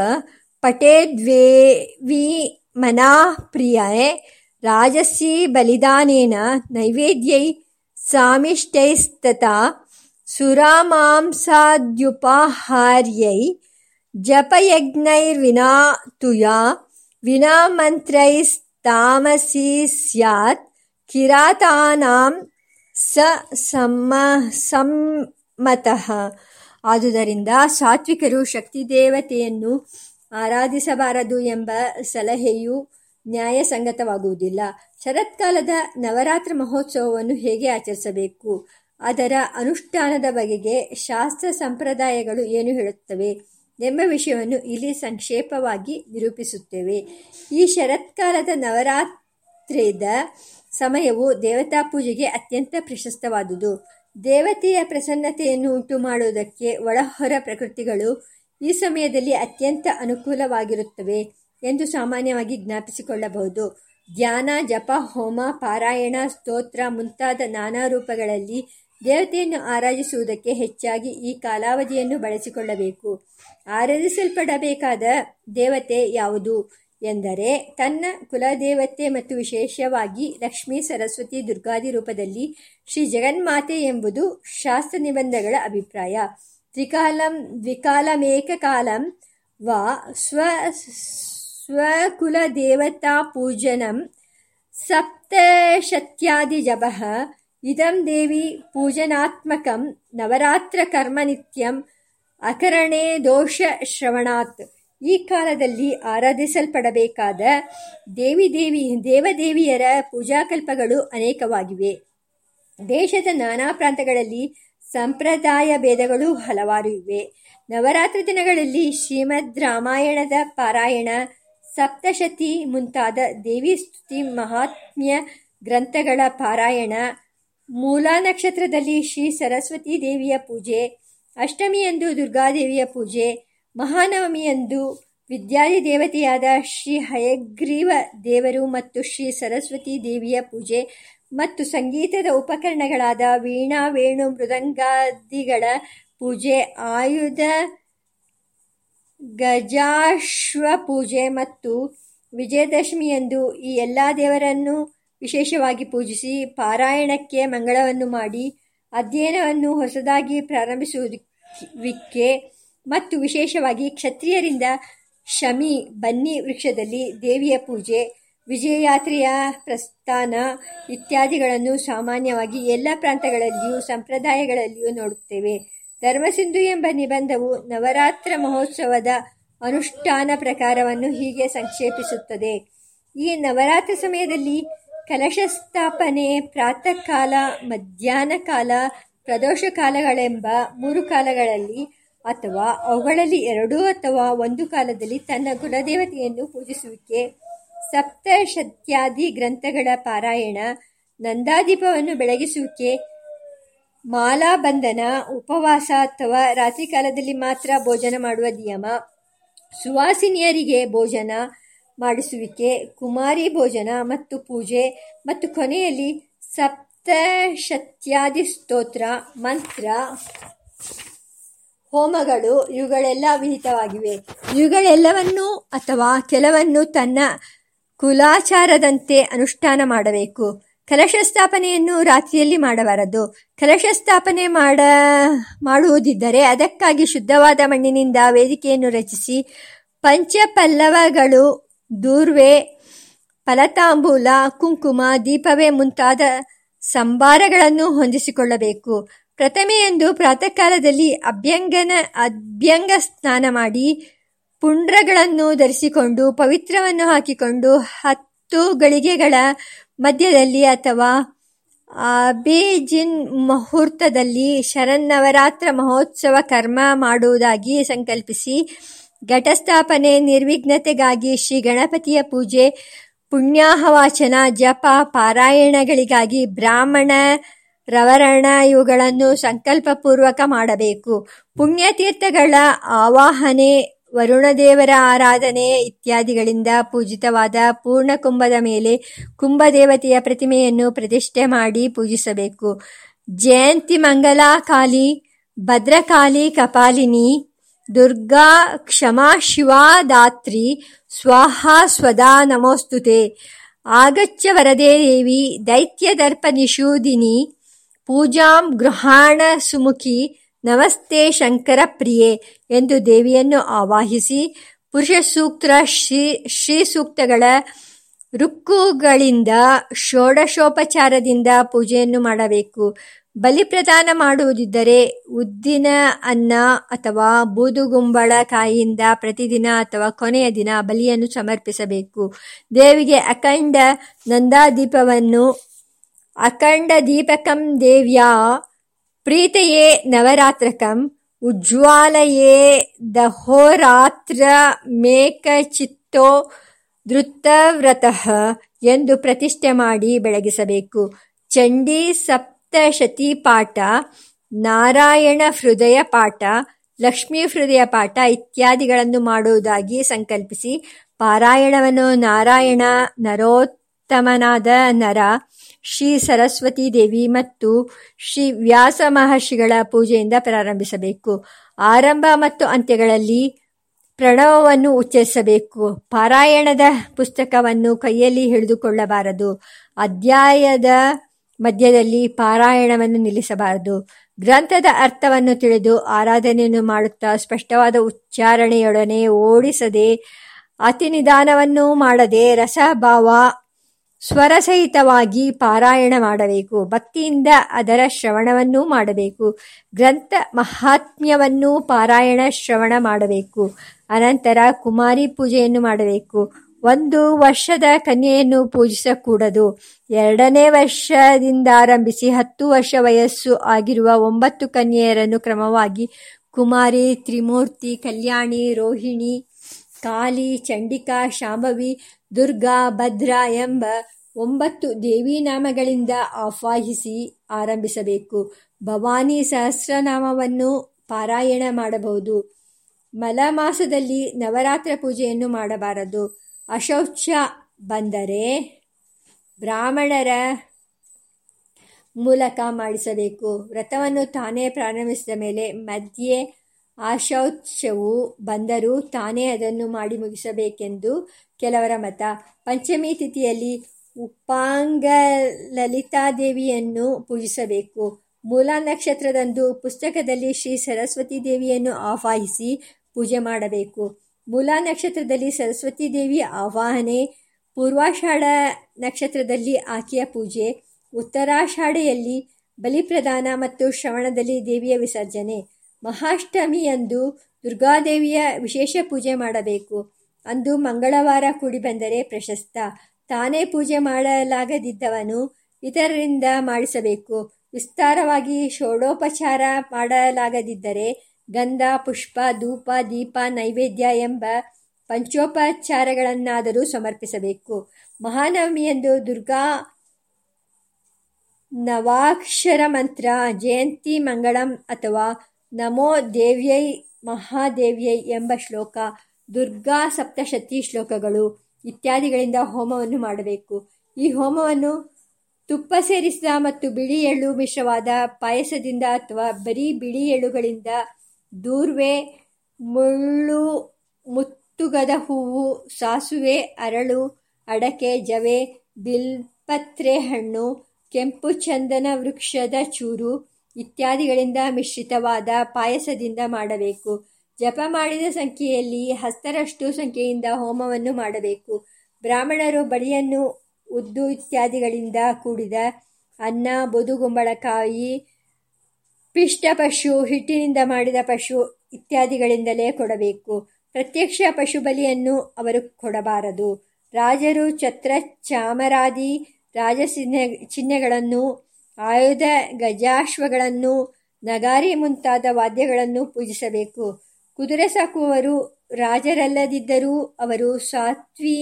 ಪಟೇದ್ವೇವಿ ಮನಃ ಪ್ರಿಯೆ ರಾಜಸಿ ಬಲಿದಾನೇನ ನೈವೇದ್ಯೈ ಸಾಮಿಷ್ಟೈಸ್ತತಾ ಸುರಾಮಾಂಸಾದ್ಯುಪಾಹಾರ್ಯೈ ಜಪಯಜ್ಞೈರ್ವಿನಾ ತುಯಾ ವಿನಾ ಮಂತ್ರೈಸ್ತಾಮಸಿ ಸ್ಯಾತ್ ಕಿರಾತಾನಾಂ ಸ ಸಮ್ಮತಃ. ಆದುದರಿಂದ ಸಾತ್ವಿಕರು ಶಕ್ತಿ ದೇವತೆಯನ್ನು ಆರಾಧಿಸಬಾರದು ಎಂಬ ಸಲಹೆಯು ನ್ಯಾಯಸಂಗತವಾಗುವುದಿಲ್ಲ. ಶರತ್ಕಾಲದ ನವರಾತ್ರಿ ಮಹೋತ್ಸವವನ್ನು ಹೇಗೆ ಆಚರಿಸಬೇಕು? ಅದರ ಅನುಷ್ಠಾನದ ಬಗೆಗೆ ಶಾಸ್ತ್ರ ಸಂಪ್ರದಾಯಗಳು ಏನು ಹೇಳುತ್ತವೆ? ಎಂಬ ವಿಷಯವನ್ನು ಇಲ್ಲಿ ಸಂಕ್ಷೇಪವಾಗಿ ನಿರೂಪಿಸುತ್ತೇವೆ. ಈ ಶರತ್ಕಾಲದ ನವರಾತ್ರಿದ ಸಮಯವು ದೇವತಾ ಪೂಜೆಗೆ ಅತ್ಯಂತ ಪ್ರಶಸ್ತವಾದುದು. ದೇವತೆಯ ಪ್ರಸನ್ನತೆಯನ್ನು ಉಂಟು ಮಾಡುವುದಕ್ಕೆ ಒಳಹೊರ ಪ್ರಕೃತಿಗಳು ಈ ಸಮಯದಲ್ಲಿ ಅತ್ಯಂತ ಅನುಕೂಲವಾಗಿರುತ್ತವೆ ಎಂದು ಸಾಮಾನ್ಯವಾಗಿ ಜ್ಞಾಪಿಸಿಕೊಳ್ಳಬಹುದು. ಧ್ಯಾನ, ಜಪ, ಹೋಮ, ಪಾರಾಯಣ, ಸ್ತೋತ್ರ ಮುಂತಾದ ನಾನಾ ರೂಪಗಳಲ್ಲಿ ದೇವತೆಯನ್ನು ಆರಾಧಿಸುವುದಕ್ಕೆ ಹೆಚ್ಚಾಗಿ ಈ ಕಾಲಾವಧಿಯನ್ನು ಬಳಸಿಕೊಳ್ಳಬೇಕು. ಆರಾಧಿಸಲ್ಪಡಬೇಕಾದ ದೇವತೆ ಯಾವುದು ಎಂದರೆ ತನ್ನ ಕುಲದೇವತೆ ಮತ್ತು ವಿಶೇಷವಾಗಿ ಲಕ್ಷ್ಮೀ, ಸರಸ್ವತಿ, ದುರ್ಗಾದಿ ರೂಪದಲ್ಲಿ ಶ್ರೀ ಜಗನ್ಮಾತೆ ಎಂಬುದು ಶಾಸ್ತ್ರ ನಿಬಂಧಗಳ ಅಭಿಪ್ರಾಯ. ತ್ರಿಕಾಲಂ, ದ್ವಿಕಾಲಮೇಕಕಾಲಂ ವಾ ಸ್ವ ಸ್ವಕುಲದೇವತಾ ಪೂಜನಂ ಸಪ್ತಶತ್ಯಾದಿಜಪಃ ಇದಂ ದೇವಿ ಪೂಜನಾತ್ಮಕಂ ನವರಾತ್ರಕರ್ಮ ನಿತ್ಯಂ ಅಕರಣೆ ದೋಷ ಶ್ರವಣಾತ್ ಈ ಕಾಲದಲ್ಲಿ ಆರಾಧಿಸಲ್ಪಡಬೇಕಾದ ದೇವಿ ದೇವಿ, ದೇವದೇವಿಯರ ಪೂಜಾಕಲ್ಪಗಳು ಅನೇಕವಾಗಿವೆ. ದೇಶದ ನಾನಾ ಪ್ರಾಂತಗಳಲ್ಲಿ ಸಂಪ್ರದಾಯ ಭೇದಗಳು ಹಲವಾರು ಇವೆ. ನವರಾತ್ರಿ ದಿನಗಳಲ್ಲಿ ಶ್ರೀಮದ್ ರಾಮಾಯಣದ ಪಾರಾಯಣ, ಸಪ್ತಶತಿ ಮುಂತಾದ ದೇವಿ ಸ್ತುತಿ ಮಹಾತ್ಮ್ಯ ಗ್ರಂಥಗಳ ಪಾರಾಯಣ, ಮೂಲಾ ನಕ್ಷತ್ರದಲ್ಲಿ ಶ್ರೀ ಸರಸ್ವತಿ ದೇವಿಯ ಪೂಜೆ ಅಷ್ಟಮಿಯಂದು ದುರ್ಗಾದೇವಿಯ ಪೂಜೆ, ಮಹಾನವಮಿಯಂದು ವಿದ್ಯಾದಿ ದೇವತೆಯಾದ ಶ್ರೀ ಹಯಗ್ರೀವ ದೇವರು ಮತ್ತು ಶ್ರೀ ಸರಸ್ವತಿ ದೇವಿಯ ಪೂಜೆ ಮತ್ತು ಸಂಗೀತದ ಉಪಕರಣಗಳಾದ ವೀಣಾ, ವೇಣು, ಮೃದಂಗಾದಿಗಳ ಪೂಜೆ, ಆಯುಧ, ಗಜಾಶ್ವ ಪೂಜೆ ಮತ್ತು ವಿಜಯದಶಮಿಯಂದು ಈ ಎಲ್ಲ ದೇವರನ್ನು ವಿಶೇಷವಾಗಿ ಪೂಜಿಸಿ ಪಾರಾಯಣಕ್ಕೆ ಮಂಗಳವನ್ನು ಮಾಡಿ ಅಧ್ಯಯನವನ್ನು ಹೊಸದಾಗಿ ಪ್ರಾರಂಭಿಸುವುದಕ್ಕೆ ಮತ್ತು ವಿಶೇಷವಾಗಿ ಕ್ಷತ್ರಿಯರಿಂದ ಶಮಿ ಬನ್ನಿ ವೃಕ್ಷದಲ್ಲಿ ದೇವಿಯ ಪೂಜೆ, ವಿಜಯಯಾತ್ರೆಯ ಪ್ರಸ್ಥಾನ ಇತ್ಯಾದಿಗಳನ್ನು ಸಾಮಾನ್ಯವಾಗಿ ಎಲ್ಲ ಪ್ರಾಂತಗಳಲ್ಲಿಯೂ, ಸಂಪ್ರದಾಯಗಳಲ್ಲಿಯೂ ನೋಡುತ್ತೇವೆ. ಧರ್ಮಸಿಂಧು ಎಂಬ ನಿಬಂಧವು ನವರಾತ್ರ ಮಹೋತ್ಸವದ ಅನುಷ್ಠಾನ ಪ್ರಕಾರವನ್ನು ಹೀಗೆ ಸಂಕ್ಷೇಪಿಸುತ್ತದೆ. ಈ ನವರಾತ್ರಿ ಸಮಯದಲ್ಲಿ ಕಲಶ ಸ್ಥಾಪನೆ ಪ್ರಾತಃ ಕಾಲ ಮಧ್ಯಾಹ್ನ ಕಾಲ, ಪ್ರದೋಷ ಕಾಲಗಳೆಂಬ ಮೂರು ಕಾಲಗಳಲ್ಲಿ ಅಥವಾ ಅವುಗಳಲ್ಲಿ ಎರಡು ಅಥವಾ ಒಂದು ಕಾಲದಲ್ಲಿ ತನ್ನ ಗುಣದೇವತೆಯನ್ನು ಪೂಜಿಸುವಿಕೆ. ಸಪ್ತಶತ್ಯಾದಿ ಗ್ರಂಥಗಳ ಪಾರಾಯಣ, ನಂದಾದೀಪವನ್ನು ಬೆಳಗಿಸುವಿಕೆ, ಮಾಲಾಬಂಧನ, ಉಪವಾಸ ಅಥವಾ ರಾತ್ರಿ ಕಾಲದಲ್ಲಿ ಮಾತ್ರ ಭೋಜನ ಮಾಡುವ ನಿಯಮ. ಸುವಾಸಿನಿಯರಿಗೆ ಭೋಜನ ಮಾಡಿಸುವಿಕೆ, ಕುಮಾರಿ ಭೋಜನ ಮತ್ತು ಪೂಜೆ ಮತ್ತು ಕೊನೆಯಲ್ಲಿ ಸಪ್ತಶತ್ಯಾದಿ ಸ್ತೋತ್ರ, ಮಂತ್ರ, ಹೋಮಗಳು, ಇವುಗಳೆಲ್ಲ ವಿಹಿತವಾಗಿವೆ. ಇವುಗಳೆಲ್ಲವನ್ನೂ ಅಥವಾ ಕೆಲವನ್ನು ತನ್ನ ಕುಲಾಚಾರದಂತೆ ಅನುಷ್ಠಾನ ಮಾಡಬೇಕು. ಕಲಶ ಸ್ಥಾಪನೆಯನ್ನು ರಾತ್ರಿಯಲ್ಲಿ ಮಾಡಬಾರದು. ಕಲಶ ಸ್ಥಾಪನೆ ಮಾಡ, ಮಾಡುವುದಿದ್ದರೆ ಅದಕ್ಕಾಗಿ ಶುದ್ಧವಾದ ಮಣ್ಣಿನಿಂದ ವೇದಿಕೆಯನ್ನು ರಚಿಸಿ, ಪಂಚಪಲ್ಲವಗಳು ದೂರ್ವೆ, ಫಲತಾಂಬೂಲ, ಕುಂಕುಮ, ದೀಪವೇ ಮುಂತಾದ ಸಂಭಾರಗಳನ್ನು ಹೊಂದಿಸಿಕೊಳ್ಳಬೇಕು. ಪ್ರಥಮೆಯಂದು ಪ್ರಾತಃ ಕಾಲದಲ್ಲಿ ಅಭ್ಯಂಗನ ಅಭ್ಯಂಗ ಸ್ನಾನ ಮಾಡಿ ಪುಂಡ್ರಗಳನ್ನು ಧರಿಸಿಕೊಂಡು ಪವಿತ್ರವನ್ನು ಹಾಕಿಕೊಂಡು ಹತ್ತು ಗಳಿಗೆಗಳ ಮಧ್ಯದಲ್ಲಿ ಅಥವಾ ಅಬೇಜಿನ್ ಮುಹೂರ್ತದಲ್ಲಿ ಶರನ್ನವರಾತ್ರ ಮಹೋತ್ಸವ ಕರ್ಮ ಮಾಡುವುದಾಗಿ ಸಂಕಲ್ಪಿಸಿ ಘಟಸ್ಥಾಪನೆ ನಿರ್ವಿಘ್ನತೆಗಾಗಿ ಶ್ರೀ ಗಣಪತಿಯ ಪೂಜೆ, ಪುಣ್ಯಾಹವಾಚನ, ಜಪ, ಪಾರಾಯಣಗಳಿಗಾಗಿ ಬ್ರಾಹ್ಮಣ ರವರಣ ಇವುಗಳನ್ನು ಸಂಕಲ್ಪಪೂರ್ವಕ ಮಾಡಬೇಕು. ಪುಣ್ಯತೀರ್ಥಗಳ ಆವಾಹನೆ, ವರುಣದೇವರ ಆರಾಧನೆ ಇತ್ಯಾದಿಗಳಿಂದ ಪೂಜಿತವಾದ ಪೂರ್ಣ ಕುಂಭದ ಮೇಲೆ ಕುಂಭದೇವತೆಯ ಪ್ರತಿಮೆಯನ್ನು ಪ್ರತಿಷ್ಠೆ ಮಾಡಿ ಪೂಜಿಸಬೇಕು. ಜಯಂತಿ ಮಂಗಲಾಕಾಲಿ ಭದ್ರಕಾಲಿ ಕಪಾಲಿನಿ ದುರ್ಗಾ ಕ್ಷಮಾ ಶಿವಾ ದಾತ್ರಿ ಸ್ವಾಹಾ ಸ್ವದಾ ನಮೋಸ್ತುತೆ. ಆಗಚ್ಚ ವರದೇ ದೇವಿ ದೈತ್ಯದರ್ಪ ನಿಷೂದಿನಿ ಪೂಜಾಂ ಗೃಹಾಣ ಸುಮುಖಿ ನಮಸ್ತೆ ಶಂಕರ ಪ್ರಿಯೆ ಎಂದು ದೇವಿಯನ್ನು ಆವಾಹಿಸಿ ಪುರುಷ ಸೂಕ್ತ ಶ್ರೀ ಶ್ರೀ ಸೂಕ್ತಗಳ ರುಕ್ಕುಗಳಿಂದ ಷೋಡಶೋಪಚಾರದಿಂದ ಪೂಜೆಯನ್ನು ಮಾಡಬೇಕು. ಬಲಿಪ್ರದಾನ ಮಾಡುವುದಿದ್ದರೆ ಉದ್ದಿನ ಅನ್ನ ಅಥವಾ ಬೂದುಗುಂಬಳ ಕಾಯಿಯಿಂದ ಪ್ರತಿದಿನ ಅಥವಾ ಕೊನೆಯ ದಿನ ಬಲಿಯನ್ನು ಸಮರ್ಪಿಸಬೇಕು. ದೇವಿಗೆ ಅಖಂಡ ನಂದಾದೀಪವನ್ನು ಅಖಂಡ ದೀಪಕಂ ದೇವ್ಯಾ ಪ್ರೀತಯೇ ನವರಾತ್ರಕಂ ಉಜ್ವಾಲಯೇ ದಹೋರಾತ್ರ ಮೇಕಚಿತ್ತೋ ಧೃತವ್ರತಃ ಎಂದು ಪ್ರತಿಷ್ಠೆ ಮಾಡಿ ಬೆಳಗಿಸಬೇಕು. ಚಂಡೀ ಸಪ್ತಶತಿ ಪಾಠ, ನಾರಾಯಣ ಹೃದಯ ಪಾಠ, ಲಕ್ಷ್ಮೀ ಹೃದಯ ಪಾಠ ಇತ್ಯಾದಿಗಳನ್ನು ಮಾಡುವುದಾಗಿ ಸಂಕಲ್ಪಿಸಿ. ಪಾರಾಯಣವನ್ನು ನಾರಾಯಣ, ನರೋತ್ತಮನಾದ ನರ, ಶ್ರೀ ಸರಸ್ವತಿ ದೇವಿ ಮತ್ತು ಶ್ರೀ ವ್ಯಾಸ ಮಹರ್ಷಿಗಳ ಪೂಜೆಯಿಂದ ಪ್ರಾರಂಭಿಸಬೇಕು. ಆರಂಭ ಮತ್ತು ಅಂತ್ಯಗಳಲ್ಲಿ ಪ್ರಣವವನ್ನು ಉಚ್ಚರಿಸಬೇಕು. ಪಾರಾಯಣದ ಪುಸ್ತಕವನ್ನು ಕೈಯಲ್ಲಿ ಹಿಡಿದುಕೊಳ್ಳಬಾರದು. ಅಧ್ಯಾಯದ ಮಧ್ಯದಲ್ಲಿ ಪಾರಾಯಣವನ್ನು ನಿಲ್ಲಿಸಬಾರದು. ಗ್ರಂಥದ ಅರ್ಥವನ್ನು ತಿಳಿದು ಆರಾಧನೆಯನ್ನು ಮಾಡುತ್ತಾ ಸ್ಪಷ್ಟವಾದ ಉಚ್ಚಾರಣೆಯೊಡನೆ ಓಡಿಸದೆ ಅತಿ ನಿಧಾನವನ್ನು ಮಾಡದೆ ರಸಭಾವ ಸ್ವರಸಹಿತವಾಗಿ ಪಾರಾಯಣ ಮಾಡಬೇಕು. ಭಕ್ತಿಯಿಂದ ಅದರ ಶ್ರವಣವನ್ನೂ ಮಾಡಬೇಕು. ಗ್ರಂಥ ಮಹಾತ್ಮ್ಯವನ್ನು ಪಾರಾಯಣ ಶ್ರವಣ ಮಾಡಬೇಕು. ಅನಂತರ ಕುಮಾರಿ ಪೂಜೆಯನ್ನು ಮಾಡಬೇಕು. ಒಂದು ವರ್ಷದ ಕನ್ಯೆಯನ್ನು ಪೂಜಿಸಕೂಡದು. ಎರಡನೇ ವರ್ಷದಿಂದ ಆರಂಭಿಸಿ ಹತ್ತು ವರ್ಷ ವಯಸ್ಸು ಆಗಿರುವ ಒಂಬತ್ತು ಕನ್ಯೆಯರನ್ನು ಕ್ರಮವಾಗಿ ಕುಮಾರಿ, ತ್ರಿಮೂರ್ತಿ, ಕಲ್ಯಾಣಿ, ರೋಹಿಣಿ ಕಾಲಿ ಚಂಡಿಕಾ, ಶಾಂಭವಿ, ದುರ್ಗಾ, ಭದ್ರ ಎಂಬ ಒಂಬತ್ತು ದೇವೀನಾಮಗಳಿಂದ ಆಹ್ವಾಹಿಸಿ ಆರಂಭಿಸಬೇಕು. ಭವಾನಿ ಸಹಸ್ರನಾಮವನ್ನು ಪಾರಾಯಣ ಮಾಡಬಹುದು. ಮಲ ಮಾಸದಲ್ಲಿ ನವರಾತ್ರ ಪೂಜೆಯನ್ನು ಮಾಡಬಾರದು. ಅಶೌಚ ಬಂದರೆ ಬ್ರಾಹ್ಮಣರ ಮೂಲಕ ಮಾಡಿಸಬೇಕು. ವ್ರತವನ್ನು ತಾನೇ ಪ್ರಾರಂಭಿಸಿದ ಮೇಲೆ ಮಧ್ಯೆ ಅಶೌಚವು ಬಂದರೂ ತಾನೇ ಅದನ್ನು ಮಾಡಿ ಮುಗಿಸಬೇಕೆಂದು ಕೆಲವರ ಮತ. ಪಂಚಮಿ ತಿಥಿಯಲ್ಲಿ ಉಪಾಂಗ ಲಲಿತಾದೇವಿಯನ್ನು ಪೂಜಿಸಬೇಕು. ಮೂಲ ನಕ್ಷತ್ರದಂದು ಪುಸ್ತಕದಲ್ಲಿ ಶ್ರೀ ಸರಸ್ವತಿ ದೇವಿಯನ್ನು ಆವಾಹಿಸಿ ಪೂಜೆ ಮಾಡಬೇಕು. ಮೂಲ ನಕ್ಷತ್ರದಲ್ಲಿ ಸರಸ್ವತಿ ದೇವಿ ಆವಾಹನೆ, ಪೂರ್ವಾಷಾಢ ನಕ್ಷತ್ರದಲ್ಲಿ ಆಕೆಯ ಪೂಜೆ, ಉತ್ತರಾಷಾಢೆಯಲ್ಲಿ ಬಲಿಪ್ರದಾನ ಮತ್ತು ಶ್ರವಣದಲ್ಲಿ ದೇವಿಯ ವಿಸರ್ಜನೆ. ಮಹಾಷ್ಟಮಿಯಂದು ದುರ್ಗಾದೇವಿಯ ವಿಶೇಷ ಪೂಜೆ ಮಾಡಬೇಕು. ಅಂದು ಮಂಗಳವಾರ ಕೂಡಿ ಬಂದರೆ ಪ್ರಶಸ್ತ. ತಾನೇ ಪೂಜೆ ಮಾಡಲಾಗದಿದ್ದವನು ಇತರರಿಂದ ಮಾಡಿಸಬೇಕು. ವಿಸ್ತಾರವಾಗಿ ಷೋಡೋಪಚಾರ ಮಾಡಲಾಗದಿದ್ದರೆ ಗಂಧ, ಪುಷ್ಪ, ಧೂಪ, ದೀಪ, ನೈವೇದ್ಯ ಎಂಬ ಪಂಚೋಪಚಾರಗಳನ್ನಾದರೂ ಸಮರ್ಪಿಸಬೇಕು. ಮಹಾನವಮಿಯಂದು ದುರ್ಗಾ ನವಾಕ್ಷರ ಮಂತ್ರ, ಜಯಂತಿ ಮಂಗಳಂ ಅಥವಾ ನಮೋ ದೇವ್ಯೈ ಮಹಾದೇವ್ಯೈ ಎಂಬ ಶ್ಲೋಕ, ದುರ್ಗಾ ಸಪ್ತಶತಿ ಶ್ಲೋಕಗಳು ಇತ್ಯಾದಿಗಳಿಂದ ಹೋಮವನ್ನು ಮಾಡಬೇಕು. ಈ ಹೋಮವನ್ನು ತುಪ್ಪ ಸೇರಿಸಿದ ಮತ್ತು ಬಿಳಿ ಎಳ್ಳು ಮಿಶ್ರವಾದ ಪಾಯಸದಿಂದ ಅಥವಾ ಬರೀ ಬಿಳಿ ಎಳ್ಳುಗಳಿಂದ ದೂರ್ವೆ ಮುಳ್ಳು ಮುತ್ತುಗದ ಹೂವು, ಸಾಸುವೆ, ಅರಳು, ಅಡಕೆ, ಜವೆ, ಬಿಲ್ಪತ್ರೆ ಹಣ್ಣು, ಕೆಂಪು ಚಂದನ ವೃಕ್ಷದ ಚೂರು ಇತ್ಯಾದಿಗಳಿಂದ ಮಿಶ್ರಿತವಾದ ಪಾಯಸದಿಂದ ಮಾಡಬೇಕು. ಜಪ ಮಾಡಿದ ಸಂಖ್ಯೆಯಲ್ಲಿ ಹಸ್ತರಷ್ಟು ಸಂಖ್ಯೆಯಿಂದ ಹೋಮವನ್ನು ಮಾಡಬೇಕು. ಬ್ರಾಹ್ಮಣರು ಬಳಿಯನ್ನು ಉದ್ದು ಇತ್ಯಾದಿಗಳಿಂದ ಕೂಡಿದ ಅನ್ನ ಬದುಗುಂಬಳಕಾಯಿ ಪಿಷ್ಟ ಪಶು, ಹಿಟ್ಟಿನಿಂದ ಮಾಡಿದ ಪಶು ಇತ್ಯಾದಿಗಳಿಂದಲೇ ಕೊಡಬೇಕು. ಪ್ರತ್ಯಕ್ಷ ಪಶು ಬಲಿಯನ್ನು ಅವರು ಕೊಡಬಾರದು. ರಾಜರು ಛತ್ರ ಚಾಮರಾದಿ ರಾಜ ಚಿಹ್ನೆಗಳನ್ನು, ಆಯುಧ ಗಜಾಶ್ವಗಳನ್ನು, ನಗಾರಿ ಮುಂತಾದ ವಾದ್ಯಗಳನ್ನು ಪೂಜಿಸಬೇಕು. ಕುದುರೆ ಸಾಕುವವರು ರಾಜರಲ್ಲದಿದ್ದರೂ ಅವರು ಸಾತ್ವಿ,